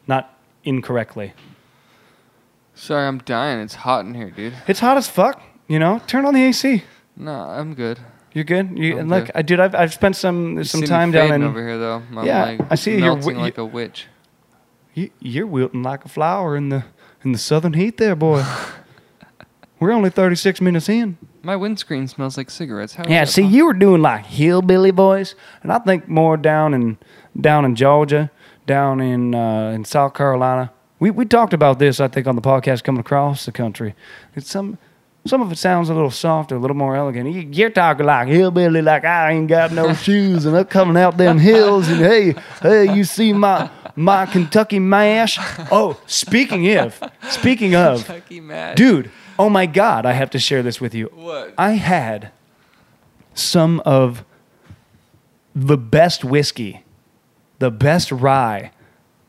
not incorrectly Sorry, I'm dying. It's hot in here, dude. it's hot as fuck you know turn on the ac No, I'm good. You're good. You I'm and look, good. I dude, I've I've spent some You some time down in. over here, though. I'm Yeah, like I see you're wi- like a witch. You, you're wilting like a flower in the in the southern heat, there, boy. We're only 36 minutes in. My windscreen smells like cigarettes. How is Yeah, that see, possible? you were doing like hillbilly voice, and I think more down in down in Georgia, down in uh, in South Carolina. We we talked about this, I think, on the podcast coming across the country. It's some some of it sounds a little softer, a little more elegant. You, you're talking like hillbilly, like I ain't got no shoes, and I'm coming out them hills, and hey, hey, you see my my Kentucky mash? Oh, speaking of, speaking of, Kentucky Mad. dude oh my god i have to share this with you What? i had some of the best whiskey the best rye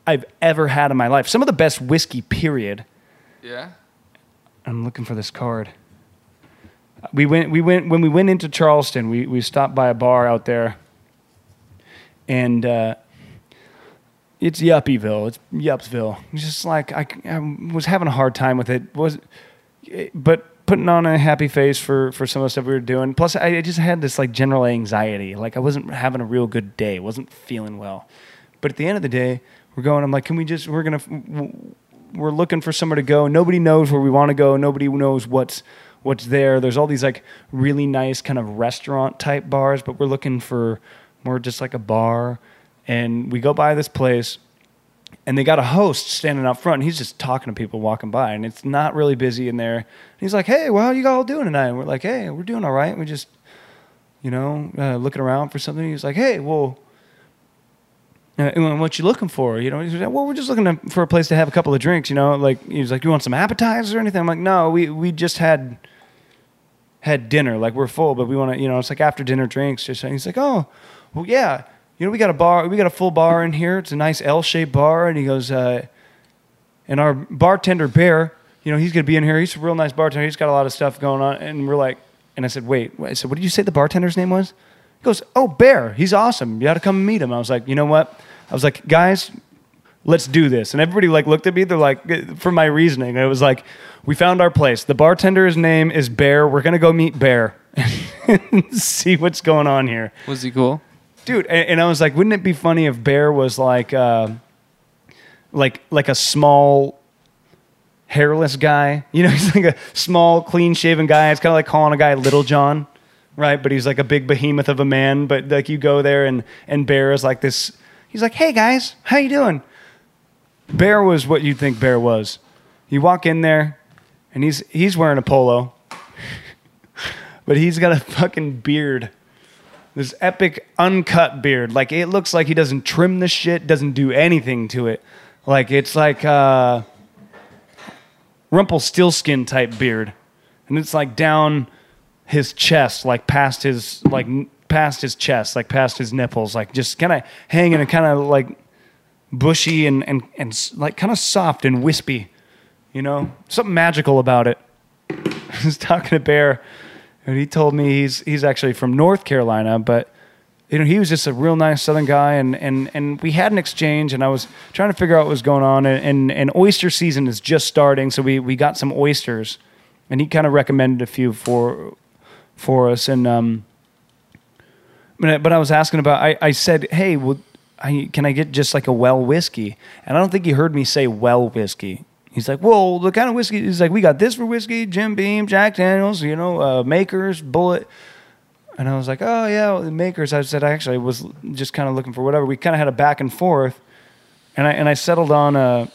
i've ever had in my life some of the best whiskey period Yeah. i'm looking for this card we went we went when we went into charleston we, we stopped by a bar out there and uh, it's Yuppieville. It's Yupsville. It's just like I, I was having a hard time with it. Was, but putting on a happy face for for some of the stuff we were doing. Plus, I just had this like general anxiety. Like I wasn't having a real good day. wasn't feeling well. But at the end of the day, we're going. I'm like, can we just? We're gonna. We're looking for somewhere to go. Nobody knows where we want to go. Nobody knows what's what's there. There's all these like really nice kind of restaurant type bars, but we're looking for more just like a bar. And we go by this place, and they got a host standing out front. And he's just talking to people walking by, and it's not really busy in there. And he's like, "Hey, well, how you all doing tonight?" And we're like, "Hey, we're doing all right. We just, you know, uh, looking around for something." He's like, "Hey, well." Uh, what you looking for? You know, he's like, well, we're just looking to, for a place to have a couple of drinks. You know, like he's like, "Do you want some appetizers or anything?" I'm like, "No, we we just had had dinner. Like we're full, but we want to, you know, it's like after dinner drinks." Just he's like, "Oh, well, yeah, you know, we got a bar, we got a full bar in here. It's a nice L-shaped bar." And he goes, uh, "And our bartender Bear, you know, he's gonna be in here. He's a real nice bartender. He's got a lot of stuff going on." And we're like, and I said, "Wait," I said, "What did you say the bartender's name was?" He goes, "Oh, Bear. He's awesome. You got to come meet him." I was like, "You know what?" I was like, "Guys." Let's do this. And everybody like looked at me. They're like, for my reasoning, it was like, we found our place. The bartender's name is Bear. We're gonna go meet Bear and see what's going on here Was he cool? Dude and, and i was like wouldn't it be funny if bear was like uh, like like a small hairless guy? You know he's like a small clean shaven guy. It's kind of like calling a guy little john right? But he's like a big behemoth of a man. But like you go there and and bear is like this he's like hey guys how you doing? Bear was what you'd think bear was. You walk in there and he's he's wearing a polo but he's got a fucking beard this epic uncut beard. Like it looks like he doesn't trim the shit, doesn't do anything to it. Like it's like uh Rumpelstiltskin type beard. And it's like down his chest, like past his like past his chest, like past his nipples, like just kind of hanging and kind of like bushy and and and like kind of soft and wispy. You know, something magical about it. I was talking to Bear, and he told me he's he's actually from North Carolina, but you know he was just a real nice Southern guy, and and and we had an exchange, and I was trying to figure out what was going on, and and, and oyster season is just starting, so we we got some oysters, and he kind of recommended a few for for us, and um, but I, but I was asking about, I I said, hey, well, I, can I get just like a well whiskey? And I don't think he heard me say well whiskey. He's like, well, the kind of whiskey. He's like, we got this for whiskey, Jim Beam, Jack Daniels, you know, uh, Makers, Bulleit. And I was like, oh yeah, well, Makers. I said, I actually was just kind of looking for whatever. We kind of had a back and forth, and I and I settled on a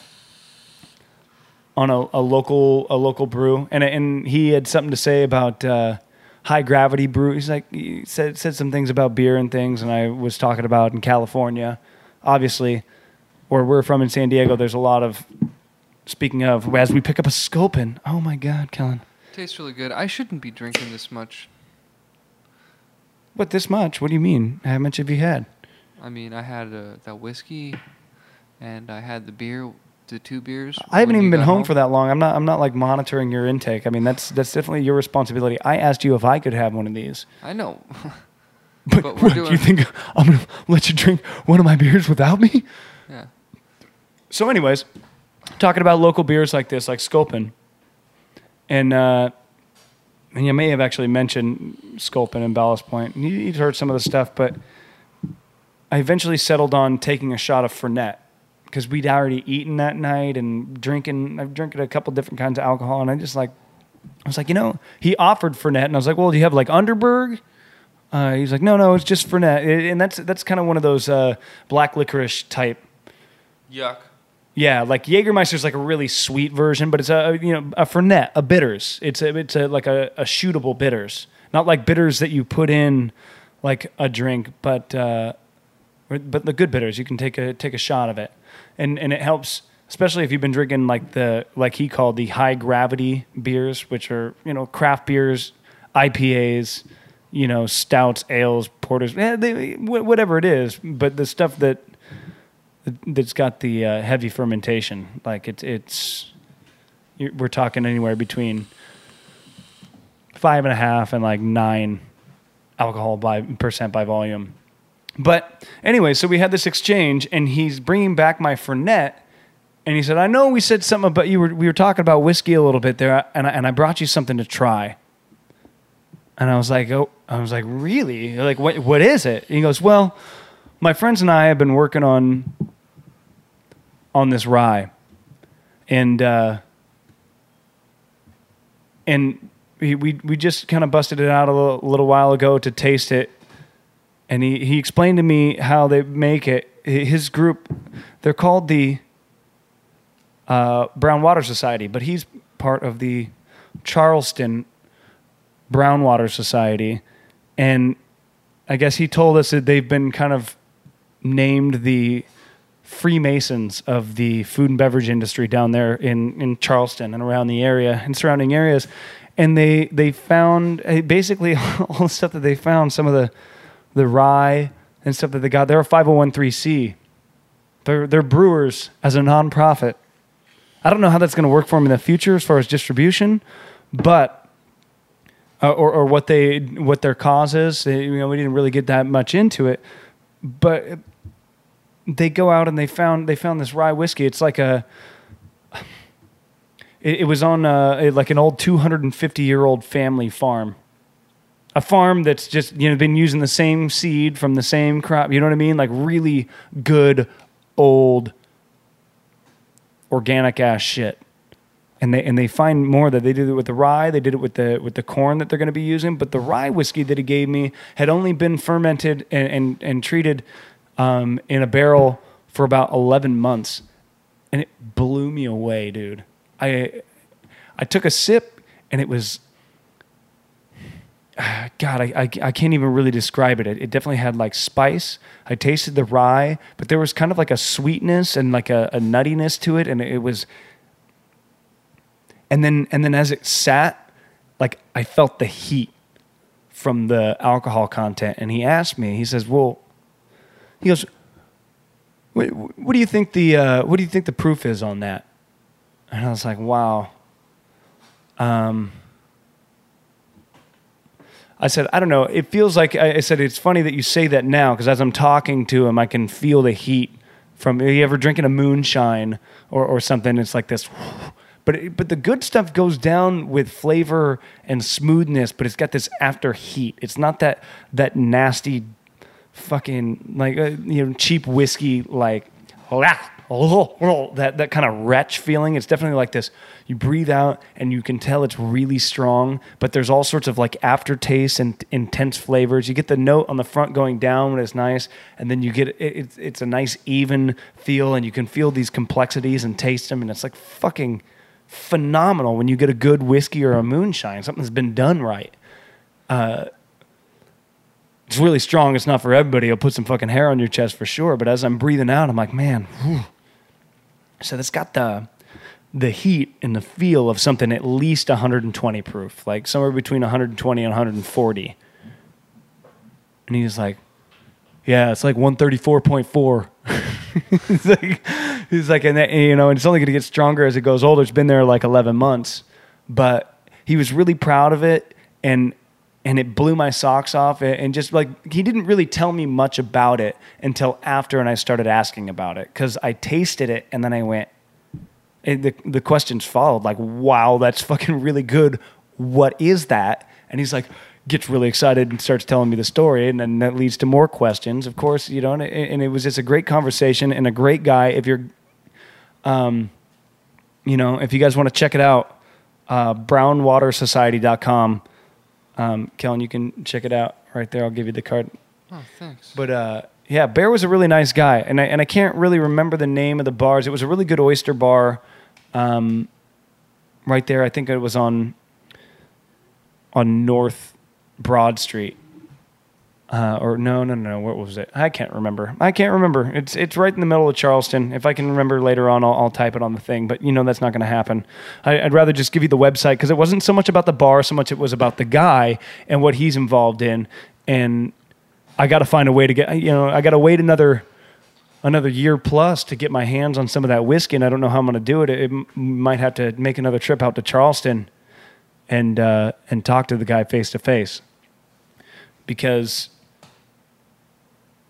on a, a local a local brew, and and he had something to say about. Uh, High gravity brew. He's like he said said some things about beer and things, and I was talking about in California, obviously, where we're from in San Diego. There's a lot of Speaking of, as we pick up a Sculpin, oh my God, Kellen, Tastes really good. I shouldn't be drinking this much. what this much? What do you mean? How much have you had? I mean, I had uh, that whiskey, and I had the beer, the two beers. I haven't even been got home, for that long. I'm not. I'm not like monitoring your intake. I mean, that's that's definitely your responsibility. I asked you if I could have one of these, I know. but, But what, do you think I'm gonna let you drink one of my beers without me? yeah. So, anyways, talking about local beers like this, like Sculpin, and uh, and you may have actually mentioned Sculpin and Ballast Point. You, you'd heard some of the stuff, but I eventually settled on taking a shot of Fernet because we'd already eaten that night and drinking. I've drinking a couple different kinds of alcohol, and I just like, I was like, you know, he offered Fernet, and I was like, well, do you have like Underberg? Uh, he's like, no, no, it's just Fernet, and that's that's kind of one of those uh, black licorice type Yuck. Yeah, like Jägermeister is like a really sweet version, but it's a you know a Fernet, a bitters. It's a it's a like a, a shootable bitters, not like bitters that you put in like a drink, but uh, but the good bitters. You can take a take a shot of it, and and it helps, especially if you've been drinking like the like he called the high gravity beers, which are you know craft beers, IPAs, you know stouts, ales, porters, eh, whatever it is, but the stuff that that's got the uh, heavy fermentation. Like it's it's we're talking anywhere between five and a half and like nine alcohol by percent by volume. But anyway, so we had this exchange, and he's bringing back my Fernet, and he said, "I know we said something about you were we were talking about whiskey a little bit there, and I, and I brought you something to try." And I was like, "Oh, I was like, really? Like, what what is it?" And he goes, "Well." My friends and I have been working on on this rye, and uh, and we we, we just kind of busted it out a little, little while ago to taste it, and he, he explained to me how they make it. His group, they're called the uh, Brown Water Society, but he's part of the Charleston Brown Water Society, and I guess he told us that they've been kind of named the Freemasons of the food and beverage industry down there in, in Charleston and around the area and surrounding areas. And they they found eh, basically all the stuff that they found, some of the the rye and stuff that they got. They're a 501c. They're they're brewers as a nonprofit. I don't know how that's going to work for them in the future as far as distribution, but uh, or or what they what their cause is. You know, we didn't really get that much into it, but they go out and they found they found this rye whiskey. It's like a it, it was on uh like an old 250 year old family farm. A farm that's just you know been using the same seed from the same crop. You know what I mean? Like really good old organic ass shit. And they and they find more that they did it with the rye, they did it with the with the corn that they're going to be using. But the rye whiskey that he gave me had only been fermented and and, and treated um, in a barrel for about eleven months, and it blew me away, dude. I I took a sip and it was God, I, I, I can't even really describe it. it. It definitely had like spice. I tasted the rye, but there was kind of like a sweetness and like a, a nuttiness to it, and it was. And then and then as it sat, like I felt the heat from the alcohol content. And he asked me, he says, "Well," he goes, "What, what do you think the uh, what do you think the proof is on that?" And I was like, "Wow." Um, I said, I don't know. It feels like I said it's funny that you say that now because as I'm talking to him, I can feel the heat from. Are you ever drinking a moonshine or, or something? It's like this, but it, but the good stuff goes down with flavor and smoothness, but it's got this after heat. It's not that that nasty, fucking like uh, you know cheap whiskey like. that that kind of retch feeling. It's definitely like this. You breathe out and you can tell it's really strong, but there's all sorts of like aftertaste and intense flavors. You get the note on the front going down when it's nice, and then you get it, it's it's a nice even feel, and you can feel these complexities and taste them, and it's like fucking phenomenal when you get a good whiskey or a moonshine, something that's been done right. Uh, it's really strong. It's not for everybody. It'll put some fucking hair on your chest for sure. But as I'm breathing out, I'm like, man. whew. So that's got the the heat and the feel of something at least 120 proof, like somewhere between 120 and 140. And he was like, "Yeah, it's like 134.4." he's like, he's like, and that, you know, and it's only going to get stronger as it goes older. It's been there like 11 months, but he was really proud of it, and and it blew my socks off. And just like he didn't really tell me much about it until after, and I started asking about it because I tasted it, and then I went. The the questions followed like, "Wow, that's fucking really good. What is that?" And he's like, gets really excited and starts telling me the story, and then that leads to more questions. Of course, you know, and it, and it was just a great conversation and a great guy. If you're, um, you know, if you guys want to check it out, uh, brownwatersociety.com. Um, Kellen, you can check it out right there. I'll give you the card. Oh, thanks. But uh, yeah, Bear was a really nice guy, and I and I can't really remember the name of the bars. It was a really good oyster bar, um, right there. I think it was on on North Broad Street. Uh, or no, no, no. What was it? I can't remember. I can't remember. It's it's right in the middle of Charleston. If I can remember later on, I'll, I'll type it on the thing. But you know that's not going to happen. I, I'd rather just give you the website because it wasn't so much about the bar, so much it was about the guy and what he's involved in. And I got to find a way to get. You know, I got to wait another another year plus to get my hands on some of that whiskey, and I don't know how I'm going to do it. It m- might have to make another trip out to Charleston and uh, and talk to the guy face to face because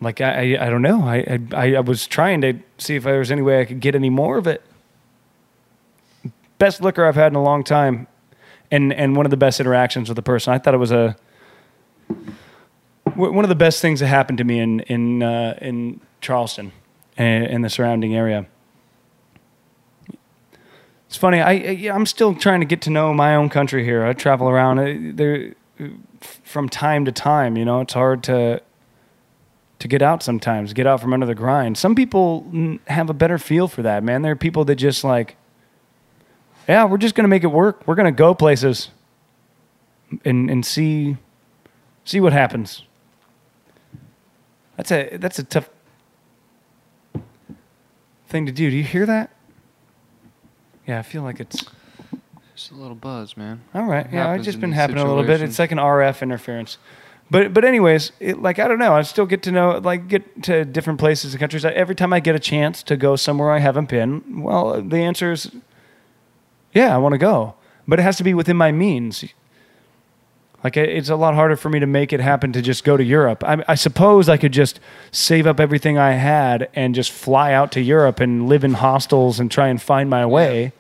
like I, I, I don't know I, I I was trying to see if there was any way I could get any more of it. Best liquor I've had in a long time, and and one of the best interactions with the person. I thought it was a one of the best things that happened to me in in uh, in Charleston and, and the surrounding area. It's funny. I, I I'm still trying to get to know my own country here. I travel around uh, there from time to time. You know, it's hard to to get out sometimes, get out from under the grind. Some people have a better feel for that, man. There are people that just like, yeah, we're just gonna make it work. We're gonna go places and and see see what happens. That's a that's a tough thing to do. Do you hear that? Yeah, I feel like it's Just a little buzz, man. all right. It Yeah, it's just been happening a little bit. It's like an RF interference. But but anyways, it, like I don't know. I still get to know like get to different places and countries. I, every time I get a chance to go somewhere I haven't been, well, the answer is yeah, I want to go. But it has to be within my means. Like it's a lot harder for me to make it happen to just go to Europe. I, I suppose I could just save up everything I had and just fly out to Europe and live in hostels and try and find my way.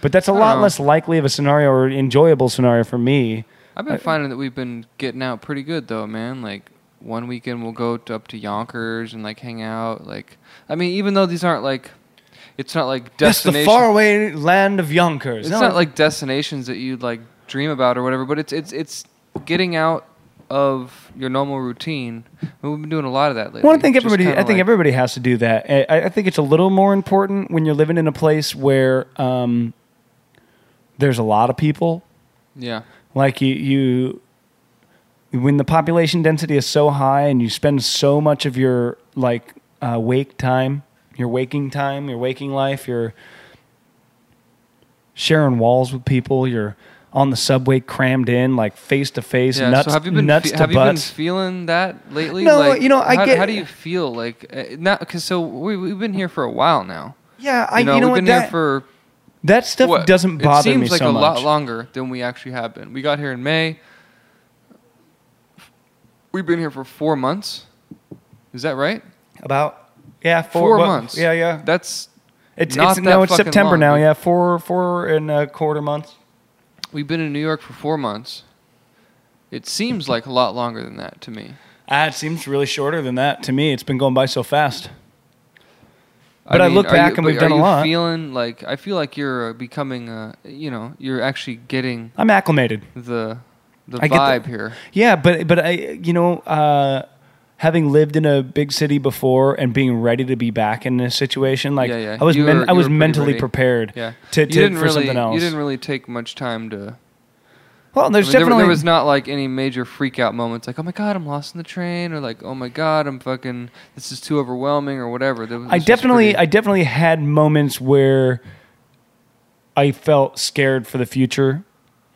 But that's a lot know. less likely of a scenario or enjoyable scenario for me. I've been finding that we've been getting out pretty good though, man. Like one weekend we'll go to, up to Yonkers and like hang out. Like I mean, even though these aren't like, it's not like That's the faraway land of Yonkers. It's No, not like destinations that you'd like dream about or whatever, but it's it's it's getting out of your normal routine. And we've been doing a lot of that lately. Well, I think Just everybody. I think like- everybody has to do that. I, I think it's a little more important when you're living in a place where um, there's a lot of people. Yeah. Like you, you, when the population density is so high and you spend so much of your like uh, wake time, your waking time, your waking life, you're sharing walls with people. You're on the subway, crammed in, like face to face, nuts, so have you been nuts fe- to have you been feeling that lately? No, like, you know, I how, get- How do you feel like uh, not? Because so we we've been here for a while now. yeah, I You know, you know we've been that, here for that stuff what? doesn't bother me. so much. it seems like so a much. lot longer than we actually have been. We got here in May. We've been here for four months. Is that right? About yeah, four, Four months. Yeah, yeah. That's It's, not it's that no, it's September long, now. Yeah, four four and a quarter months. we've been in New York for four months. It seems like a lot longer than that to me. Ah, it seems really shorter than that to me. It's been going by so fast. But I, mean, look back you- and we've done are a you lot. Feeling like I feel like you're uh, becoming, uh, you know, you're actually getting I'm acclimated. the the I vibe the- here. Yeah, but but I you know uh, having lived in a big city before and being ready to be back in this situation, like yeah, yeah. I was men- were- I was mentally ready. prepared. Yeah, To, to for really, something else. You didn't really take much time to. Well, there's I mean, there, definitely there was not like any major freak out moments, like oh my god, I'm lost in the train, or like oh my god, I'm fucking this is too overwhelming, or whatever. There was- I this was definitely, pretty- I definitely had moments where I felt scared for the future,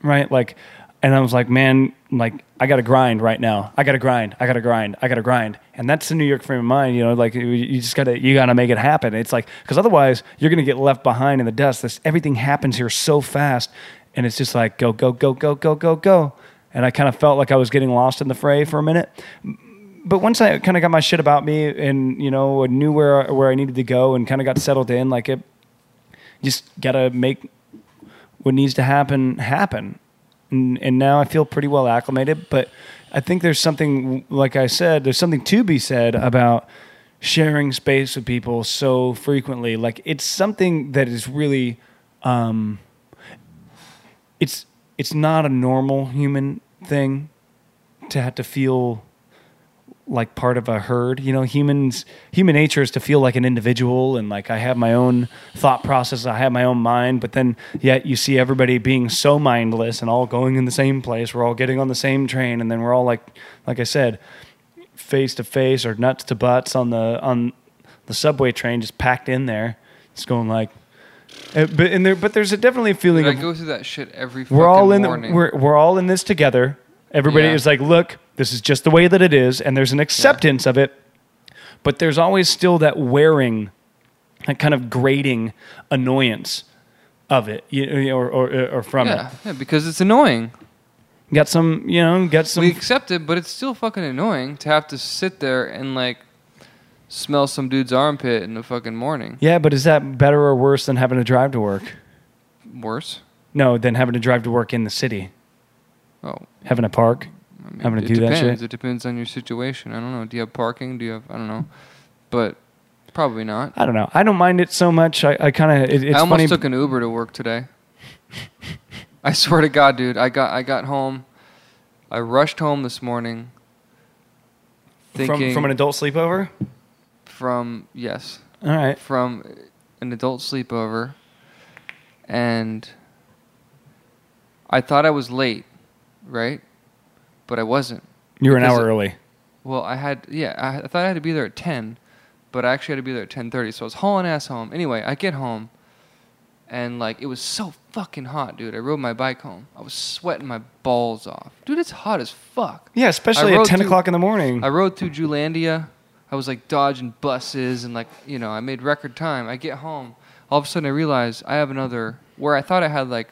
right? Like, and I was like, man, like I got to grind right now. I got to grind. I got to grind. I got to grind. And that's the New York frame of mind, you know. Like you- you just gotta, you gotta make it happen. It's like because otherwise you're gonna get left behind in the dust. This everything happens here so fast, and it's just like go, go, go, go, go, go, go. And I kind of felt like I was getting lost in the fray for a minute but once I kind of got my shit about me and you know knew where where I needed to go and kind of got settled in, like it, just gotta make what needs to happen happen. And, and now I feel pretty well acclimated. But I think there's something, like I said, there's something to be said about sharing space with people so frequently. Like it's something that is really, um, it's it's not a normal human thing to have to feel like part of a herd. You know, humans human nature is to feel like an individual and like I have my own thought process, I have my own mind, but then yet you see everybody being so mindless and all going in the same place. We're all getting on the same train and then we're all like like I said, face to face or nuts to butts on the on the subway train just packed in there. It's going like uh, but and there but there's a definitely a feeling Dude, of I go through that shit every. we're fucking all in morning. the, we're we're all in this together. Everybody Yeah. is like, look, this is just the way that it is, and there's an acceptance of it. But there's always still that wearing, that kind of grating annoyance of it, you, or, or or from yeah, it. yeah, because it's annoying. Got some, you know, got some. we accept it, but it's still fucking annoying to have to sit there and like smell some dude's armpit in the fucking morning. yeah, but is that better or worse than having to drive to work? Worse. No, than having to drive to work in the city, Oh, having to park. I mean, Having to do that shit? It depends on your situation. I don't know. Do you have parking? Do you have? I don't know, but probably not. I don't know. I don't mind it so much. I, I kind of. It, it's I almost funny. took an Uber to work today. I swear to God, dude. I got I got home. I rushed home this morning. Thinking from from an adult sleepover. From yes All right. from an adult sleepover, and I thought I was late, right? But I wasn't. You were an hour early. Well, I had yeah, I, I thought I had to be there at ten, but I actually had to be there at ten thirty. So I was hauling ass home. Anyway, I get home, and like it was so fucking hot, dude. I rode my bike home. I was sweating my balls off, dude. It's hot as fuck. Yeah, especially I at rode ten through- o'clock in the morning. I rode through Julandia. I was like dodging buses and like you know I made record time. I get home, all of a sudden I realize I have another where I thought I had like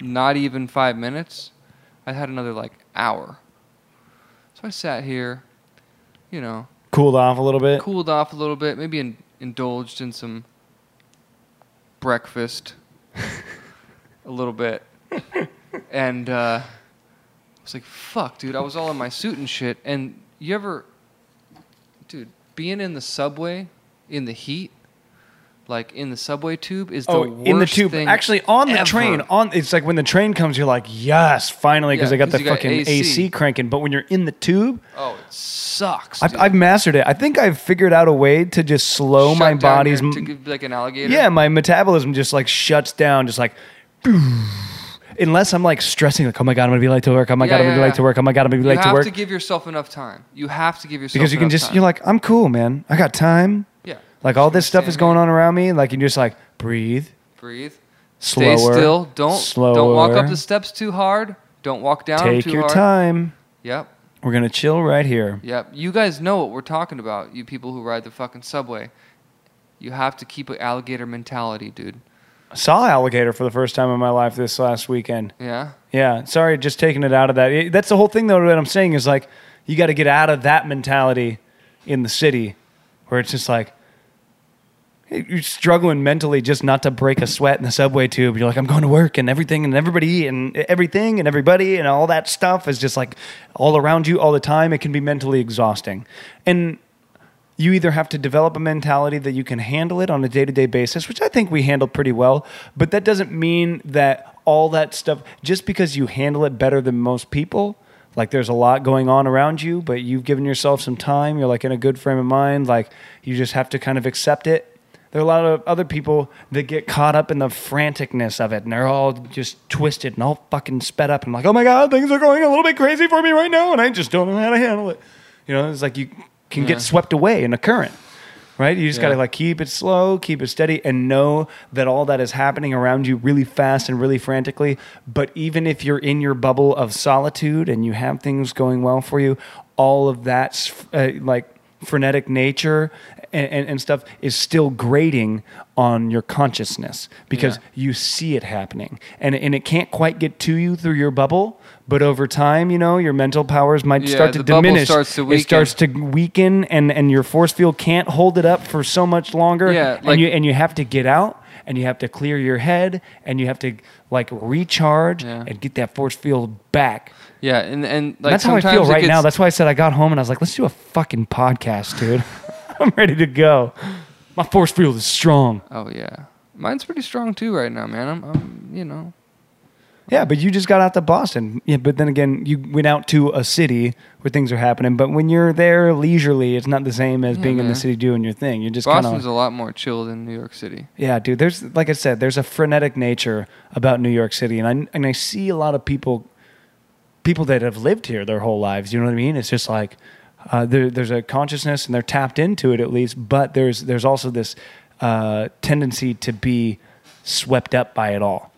not even five minutes. I had another like hour. So I sat here, you know, Cooled off a little bit. cooled off a little bit, maybe in, indulged in some breakfast a little bit. And uh, I was like, fuck, dude. I was all in my suit and shit. And you ever, dude, being in the subway in the heat, like in the subway tube, is the Oh, worst in the tube. thing Actually, on the ever. train, on it's like when the train comes, you're like, yes, finally, because Yeah, they got 'cause the you got fucking AC. AC. cranking. But when you're in the tube, Oh, it sucks. I've, dude. I've mastered it. I think I've figured out a way to just slow Shut my down body's. your- to give like an alligator. yeah, my metabolism just like shuts down, just like. Unless I'm like stressing, like, oh my god, I'm gonna be late to work. Oh my Yeah, god, I'm gonna yeah, be late yeah. to work. Oh my god, I'm gonna be You late to have work. to give yourself enough time. You have to give yourself because you can enough just, time. you're like, I'm cool, man. I got time. yeah. Like all this stuff is Understand going on around me. Like you just like breathe, Breathe. slower, Stay still. Don't don't walk up the steps too hard. Don't walk down Take too your hard. time. Yep. We're gonna chill right here. Yep. You guys know what we're talking about. You people who ride the fucking subway. You have to keep an alligator mentality, dude. Saw alligator for the first time in my life this last weekend. Yeah. Yeah, sorry, just taking it out of that. It- that's the whole thing, though. What I'm saying is like, you got to get out of that mentality in the city, where it's just like you're struggling mentally just not to break a sweat in the subway tube. You're like, I'm going to work, and everything, and everybody, and everything, and everybody, and all that stuff is just like all around you all the time. It can be mentally exhausting, and you either have to develop a mentality that you can handle it on a day to day basis, which I think we handle pretty well, but that doesn't mean that all that stuff, just because you handle it better than most people, like there's a lot going on around you, but you've given yourself some time, you're like in a good frame of mind, like you just have to kind of accept it. There are a lot of other people that get caught up in the franticness of it, and they're all just twisted and all fucking sped up, and like, oh my god, things are going a little bit crazy for me right now, and I just don't know how to handle it. You know, it's like you can Yeah. get swept away in a current, right? You just Yeah. gotta like keep it slow, keep it steady, and know that all that is happening around you really fast and really frantically. But even if you're in your bubble of solitude and you have things going well for you, all of that uh, like frenetic nature and, and, and stuff is still grating on your consciousness because Yeah. you see it happening and, and it can't quite get to you through your bubble but over time you know your mental powers might Yeah, start to diminish starts to it starts to weaken and, and your force field can't hold it up for so much longer Yeah, like- and you and you have to get out and you have to clear your head and you have to like recharge Yeah. and get that force field back Yeah, and and like that's how I feel right now. That's why I said I got home and I was like, let's do a fucking podcast, dude. I'm ready to go. My force field is strong. Oh yeah, mine's pretty strong too right now, man. I'm, I'm you know, Yeah, but you just got out to Boston. Yeah, but then again, you went out to a city where things are happening. But when you're there leisurely, it's not the same as Yeah, being in the man. city doing your thing. You're just kind Boston's of a lot more chill than New York City. yeah, dude. There's like I said, there's a frenetic nature about New York City, and I and I see a lot of people, people that have lived here their whole lives. You know what I mean? It's just like uh, there, there's a consciousness, and they're tapped into it at least. But there's there's also this uh, tendency to be swept up by it all,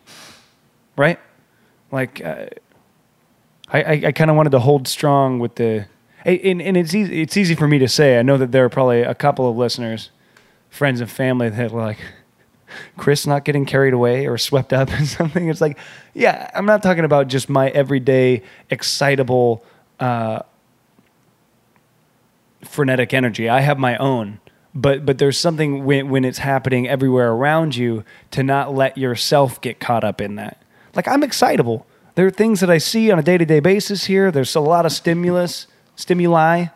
right? Like uh, I, I, I kind of wanted to hold strong with the, and, and it's easy, it's easy for me to say. I know that there are probably a couple of listeners, friends and family that like, Chris not getting carried away or swept up in something. It's like, yeah, I'm not talking about just my everyday excitable, uh, frenetic energy. I have my own. But, but there's something when, when it's happening everywhere around you to not let yourself get caught up in that. Like I'm excitable. There are things that I see on a day to day basis here. There's a lot of stimulus, stimuli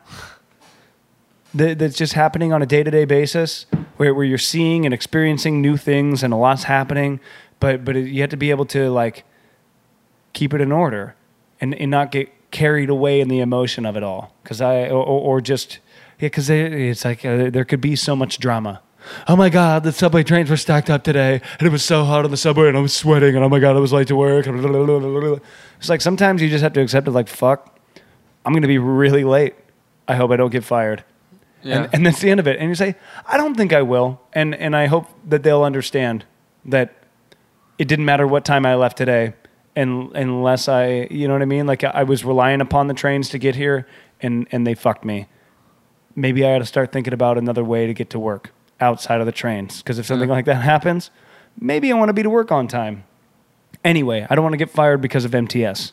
that, that's just happening on a day to day basis where, where you're seeing and experiencing new things and a lot's happening. But, but you have to be able to like keep it in order and, and not get carried away in the emotion of it all. Cause I, or, or just, yeah, cause it, it's like uh, there could be so much drama. Oh my God, the subway trains were stacked up today and it was so hot on the subway and I was sweating and oh my God, I was late to work. It's like sometimes you just have to accept it like, fuck, I'm going to be really late. I hope I don't get fired. Yeah. And, and that's the end of it. And you say, I don't think I will. And, and I hope that they'll understand that it didn't matter what time I left today. And unless I, you know what I mean? Like I was relying upon the trains to get here and, and they fucked me. Maybe I ought to start thinking about another way to get to work outside of the trains. Because if something Yeah. like that happens, maybe I want to be to work on time. Anyway, I don't want to get fired because of MTS.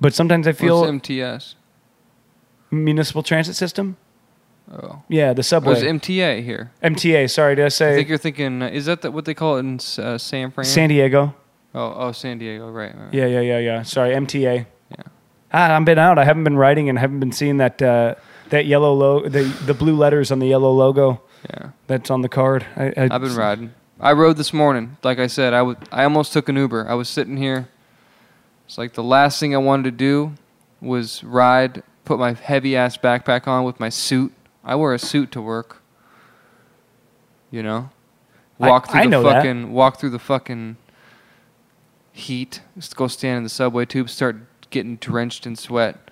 But sometimes I feel What's MTS? municipal transit system. Oh, Yeah, the subway. there's MTA here. MTA. Sorry, did I I think you're thinking. Uh, is that the, what they call it in uh, San Fran? San Diego? oh, oh, San Diego. Right. right. Yeah, yeah, yeah, yeah. Sorry, MTA. Yeah. Ah, I've been out. I haven't been writing and haven't been seeing that uh, that yellow logo, the the blue letters on the yellow logo Yeah. that's on the card. I, I, I've been riding. I rode this morning. Like I said, I would. I almost took an Uber. I was sitting here. It's like the last thing I wanted to do was ride, put my heavy ass backpack on with my suit. I wear a suit to work. You know, I- walk through I the know that. fucking walk through the fucking heat. Just go stand in the subway tube, start getting drenched in sweat.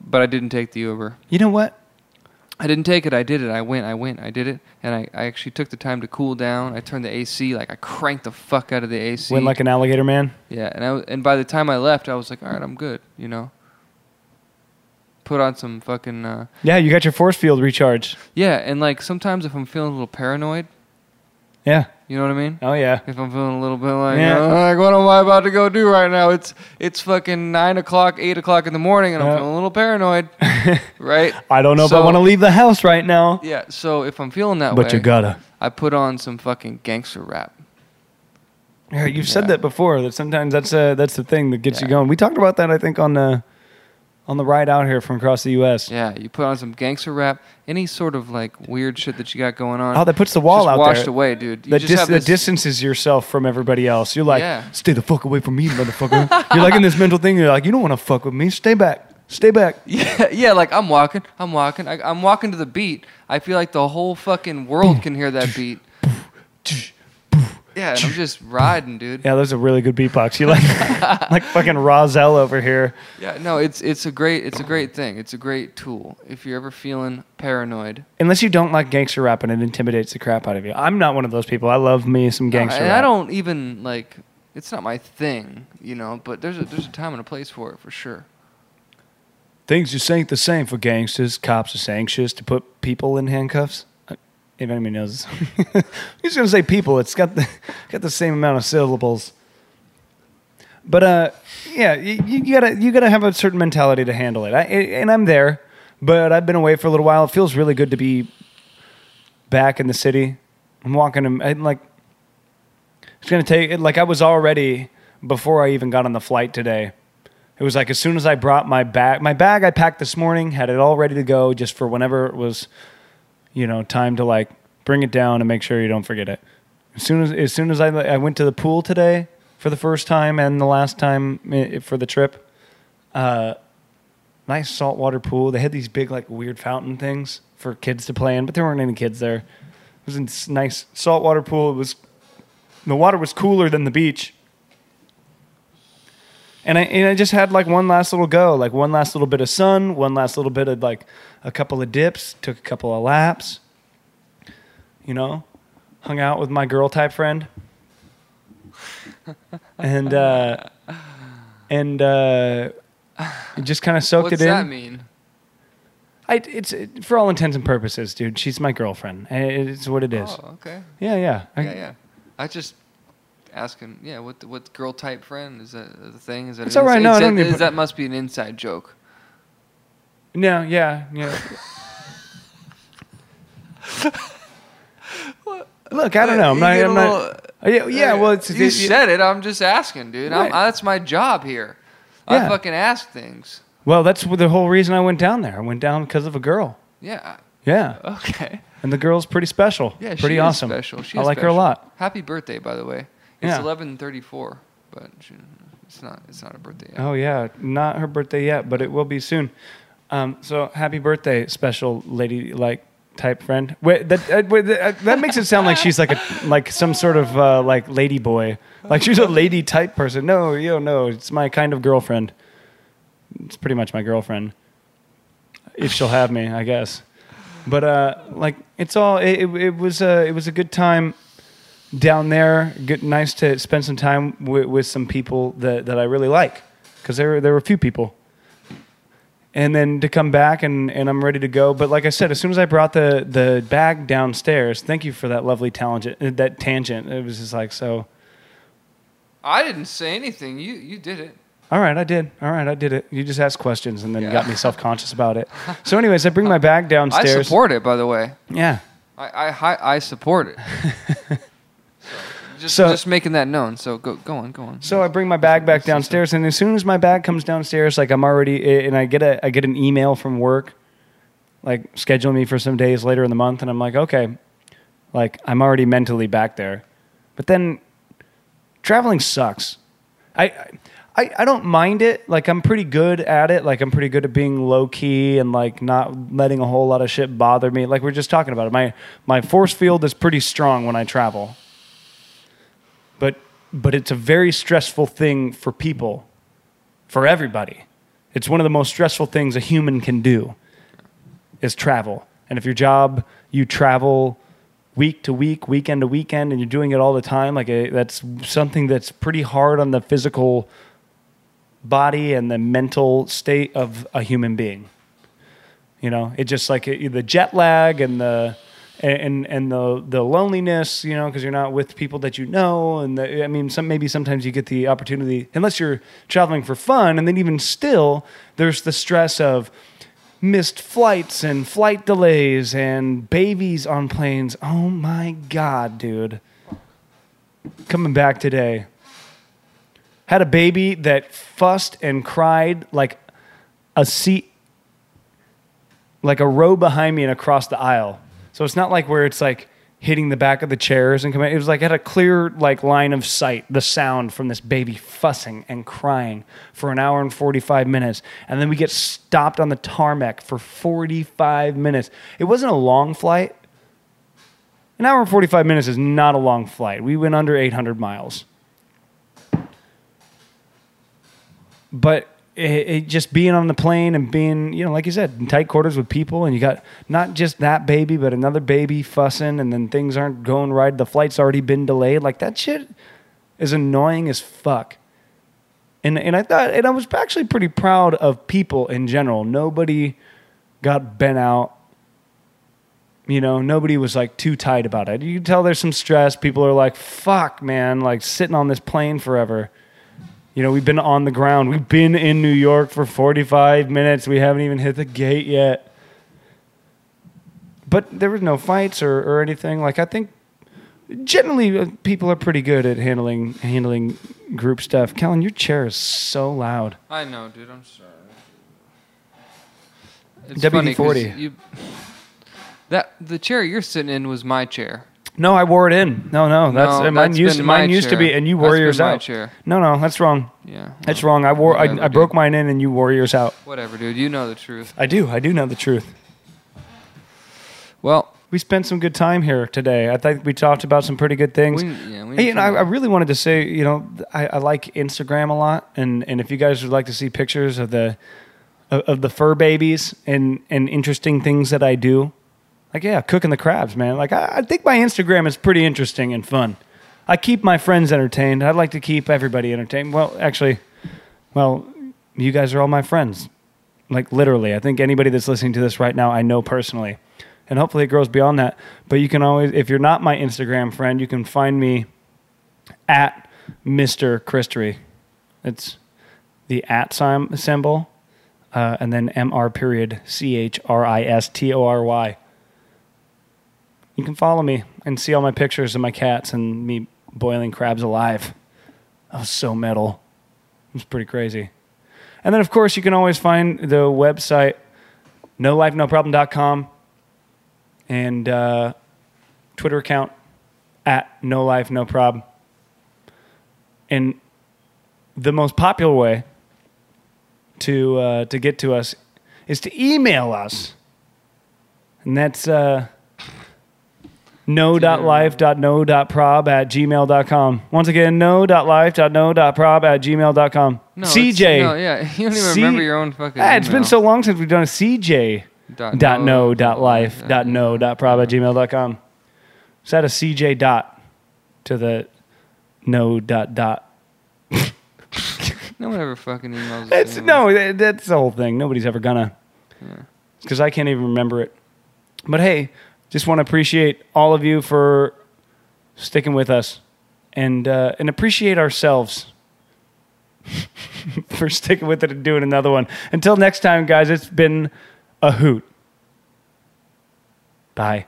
But I didn't take the Uber. You know what? I didn't take it. I did it. I went. I went. I did it. And I, I actually took the time to cool down. I turned the AC. Like I cranked the fuck out of the AC. Went like an alligator man. yeah. And I and by the time I left, I was like, all right, I'm good. You know. Put on some fucking uh, Yeah, you got your force field recharged. yeah. And like sometimes if I'm feeling a little paranoid, Yeah. You know what I mean. Oh yeah. If I'm feeling a little bit like, Yeah. "Oh, like what am I about to go do right now? It's it's fucking nine o'clock, eight o'clock in the morning, and I'm feeling a little paranoid, right? I don't know if I want to leave the house right now. Yeah. So if I'm feeling that way, But you gotta. I put on some fucking gangster rap. Yeah, you've said that before. That sometimes that's uh, that's the thing that gets you going. We talked about that, I think, on uh, on the ride out here from across the U.S. Yeah, you put on some gangster rap, any sort of like weird shit that you got going on. Oh, that puts the wall just out washed there. away, dude. You That, just dis- that distances yourself from everybody else. You're like, Yeah. stay the fuck away from me, motherfucker. you're like in this mental thing. You're like, you don't want to fuck with me. Stay back. Stay back. Yeah, yeah. Like I'm walking, I'm walking, I, I'm walking to the beat. I feel like the whole fucking world can hear that beat. Yeah, and I'm just riding, dude. Yeah, that's a really good beatbox. You like, like fucking Rahzel over here. Yeah, no, it's it's a great it's a great thing. It's a great tool if you're ever feeling paranoid. Unless you don't like gangster rap and it intimidates the crap out of you. I'm not one of those people. I love me some gangster and rap. I don't even like. It's not my thing, you know. But there's a there's a time and a place for it for sure. Things just ain't the same for gangsters. Cops are anxious to put people in handcuffs. If anybody knows, I'm just gonna say people. It's got the got the same amount of syllables. But uh, yeah, you, you gotta you gotta have a certain mentality to handle it. I, and I'm there, but I've been away for a little while. It feels really good to be back in the city. I'm walking. I'm like, it's gonna take. Like I was already before I even got on the flight today. It was like as soon as I brought my bag, my bag I packed this morning, had it all ready to go just for whenever it was, you know, time to like bring it down and make sure you don't forget it. As soon as as soon as I I went to the pool today for the first time and the last time for the trip, uh, nice saltwater pool. They had these big like weird fountain things for kids to play in, but there weren't any kids there. It was a nice saltwater pool. It was the water was cooler than the beach. And I, and I just had like one last little go, like one last little bit of sun, one last little bit of like a couple of dips, took a couple of laps, you know, hung out with my girl type friend. and, uh, and, uh, just kind of soaked What's it in. What's that mean? I, it's it, for all intents and purposes, dude. She's my girlfriend. It's what it is. Oh, okay. Yeah, yeah. I- Yeah, yeah. I just asking. Yeah, what what girl type friend is that the thing? Is that It's an all right, inside- no, I is don't that, need is to- that must be an inside joke. No, yeah, yeah. Look, I don't know. I'm not. get a I'm not uh, yeah, yeah, well, it's you it- said it. I'm just asking, dude. I'm, Right. that's my job here. Yeah. I fucking ask things. Well, that's the whole reason I went down there. I went down because of a girl. Yeah. Yeah, Okay. and the girl's pretty special. Yeah, pretty she is awesome. special. She I is like her a lot. Happy birthday, by the way. It's Yeah. 11:34, but she, it's not. It's not a birthday. Yet. Oh yeah, not her birthday yet, but it will be soon. Um, so happy birthday, special lady like type friend. Wait, that uh, wait, that, uh, that makes it sound like she's like a like some sort of uh, like lady boy, like she's a lady type person. No, yo, no, it's my kind of girlfriend. It's pretty much my girlfriend, if she'll have me, I guess. But uh, like it's all it, it, it was a it was a good time down there. Good, nice to spend some time with, with some people that, that I really like, because there were there were a few people. And then to come back and, and I'm ready to go. But like I said, as soon as I brought the the bag downstairs, thank you for that lovely tangent. Uh, that tangent. It was just like so. I didn't say anything. You you did it. All right, I did. All right, I did it. You just asked questions and then Yeah. got me self conscious about it. So, anyways, I bring my bag downstairs. I support it, by the way. Yeah. I I, I support it. Just So- just making that known. So go go on, go on. So I bring my bag back downstairs, and as soon as my bag comes downstairs, like I'm already, and I get a, I get an email from work, like scheduling me for some days later in the month, and I'm like, okay, like I'm already mentally back there, but then traveling sucks. I, I, I don't mind it. Like I'm pretty good at it. Like I'm pretty good at being low key and like not letting a whole lot of shit bother me. Like we are just talking about it. My my force field is pretty strong when I travel but it's a very stressful thing for people for everybody. It's one of the most stressful things a human can do is travel. And if your job you travel week to week weekend to weekend and you're doing it all the time like a, that's something that's pretty hard on the physical body and the mental state of a human being. You know, it just like it, the jet lag and the and and the the loneliness, you know, because you're not with people that you know, and the, I mean, some maybe sometimes you get the opportunity, unless you're traveling for fun, and then even still, there's the stress of missed flights and flight delays and babies on planes. Oh my god, dude! Coming back today, had a baby that fussed and cried like a seat, like a row behind me and across the aisle. So it's not like where it's like hitting the back of the chairs and coming. It was like had a clear like line of sight, the sound from this baby fussing and crying for an hour and 45 minutes. And then we get stopped on the tarmac for 45 minutes. It wasn't a long flight. An hour and 45 minutes is not a long flight. We went under 800 miles. But it, it just being on the plane and being, you know, like you said, in tight quarters with people, and you got not just that baby, but another baby fussing, and then things aren't going right. The flight's already been delayed. Like that shit is annoying as fuck. And and I thought, and I was actually pretty proud of people in general. Nobody got bent out. You know, nobody was like too tight about it. You can tell there's some stress. People are like, "Fuck, man!" Like sitting on this plane forever. You know, we've been on the ground. We've been in New York for 45 minutes. We haven't even hit the gate yet. But there was no fights or, or anything. Like I think generally uh, people are pretty good at handling handling group stuff. Kellen, your chair is so loud. I know, dude. I'm sorry. It's WD-40. You, that the chair you're sitting in was my chair. No, I wore it in. No, no, that's No, uh, mine that's used mine used to be, and you That's wore yours out. No, no, that's wrong. Yeah. That's wrong. I wore I, Whatever, I broke mine in, and you wore yours out. Whatever, dude. You know the truth. I do. I do know the truth. Well, We spent some good time here today. I think we talked about some pretty good things. we, yeah, we Hey, you know, I, I really wanted to say, you know, I, I like Instagram a lot, and, and if you guys would like to see pictures of the of, of the fur babies and and interesting things that I do, like yeah, cooking the crabs, man. Like I, I think my Instagram is pretty interesting and fun. I keep my friends entertained. I'd like to keep everybody entertained. Well, actually, well, you guys are all my friends, like literally. I think anybody that's listening to this right now, I know personally, and hopefully it grows beyond that. But you can always, if you're not my Instagram friend, you can find me at Mr. Christory. It's the at symbol, uh, and then Mr. period C H R I S T O R Y. You can follow me and see all my pictures of my cats and me boiling crabs alive. I was so metal. It was pretty crazy. And then, of course, you can always find the website, nolifenoproblem.com, and uh, Twitter account at no life no prob. And the most popular way to uh, to get to us is to email us, and that's uh, no.life.no.prob at gmail.com. Once again, no.life.no.prob at gmail.com. no, CJ. No, yeah. You don't even C- remember your own fucking. Ah, it's been so long since we've done a CJ Dot dot no no, dot life dot no dot prob at gmail.com. A CJ dot to the no dot dot? No one ever fucking emails. That's anymore. no, that's the whole thing. Nobody's ever gonna. Because I can't even remember it. But hey, just want to appreciate all of you for sticking with us, and uh, and appreciate ourselves for sticking with it and doing another one. Until next time, guys. It's been a hoot. Bye.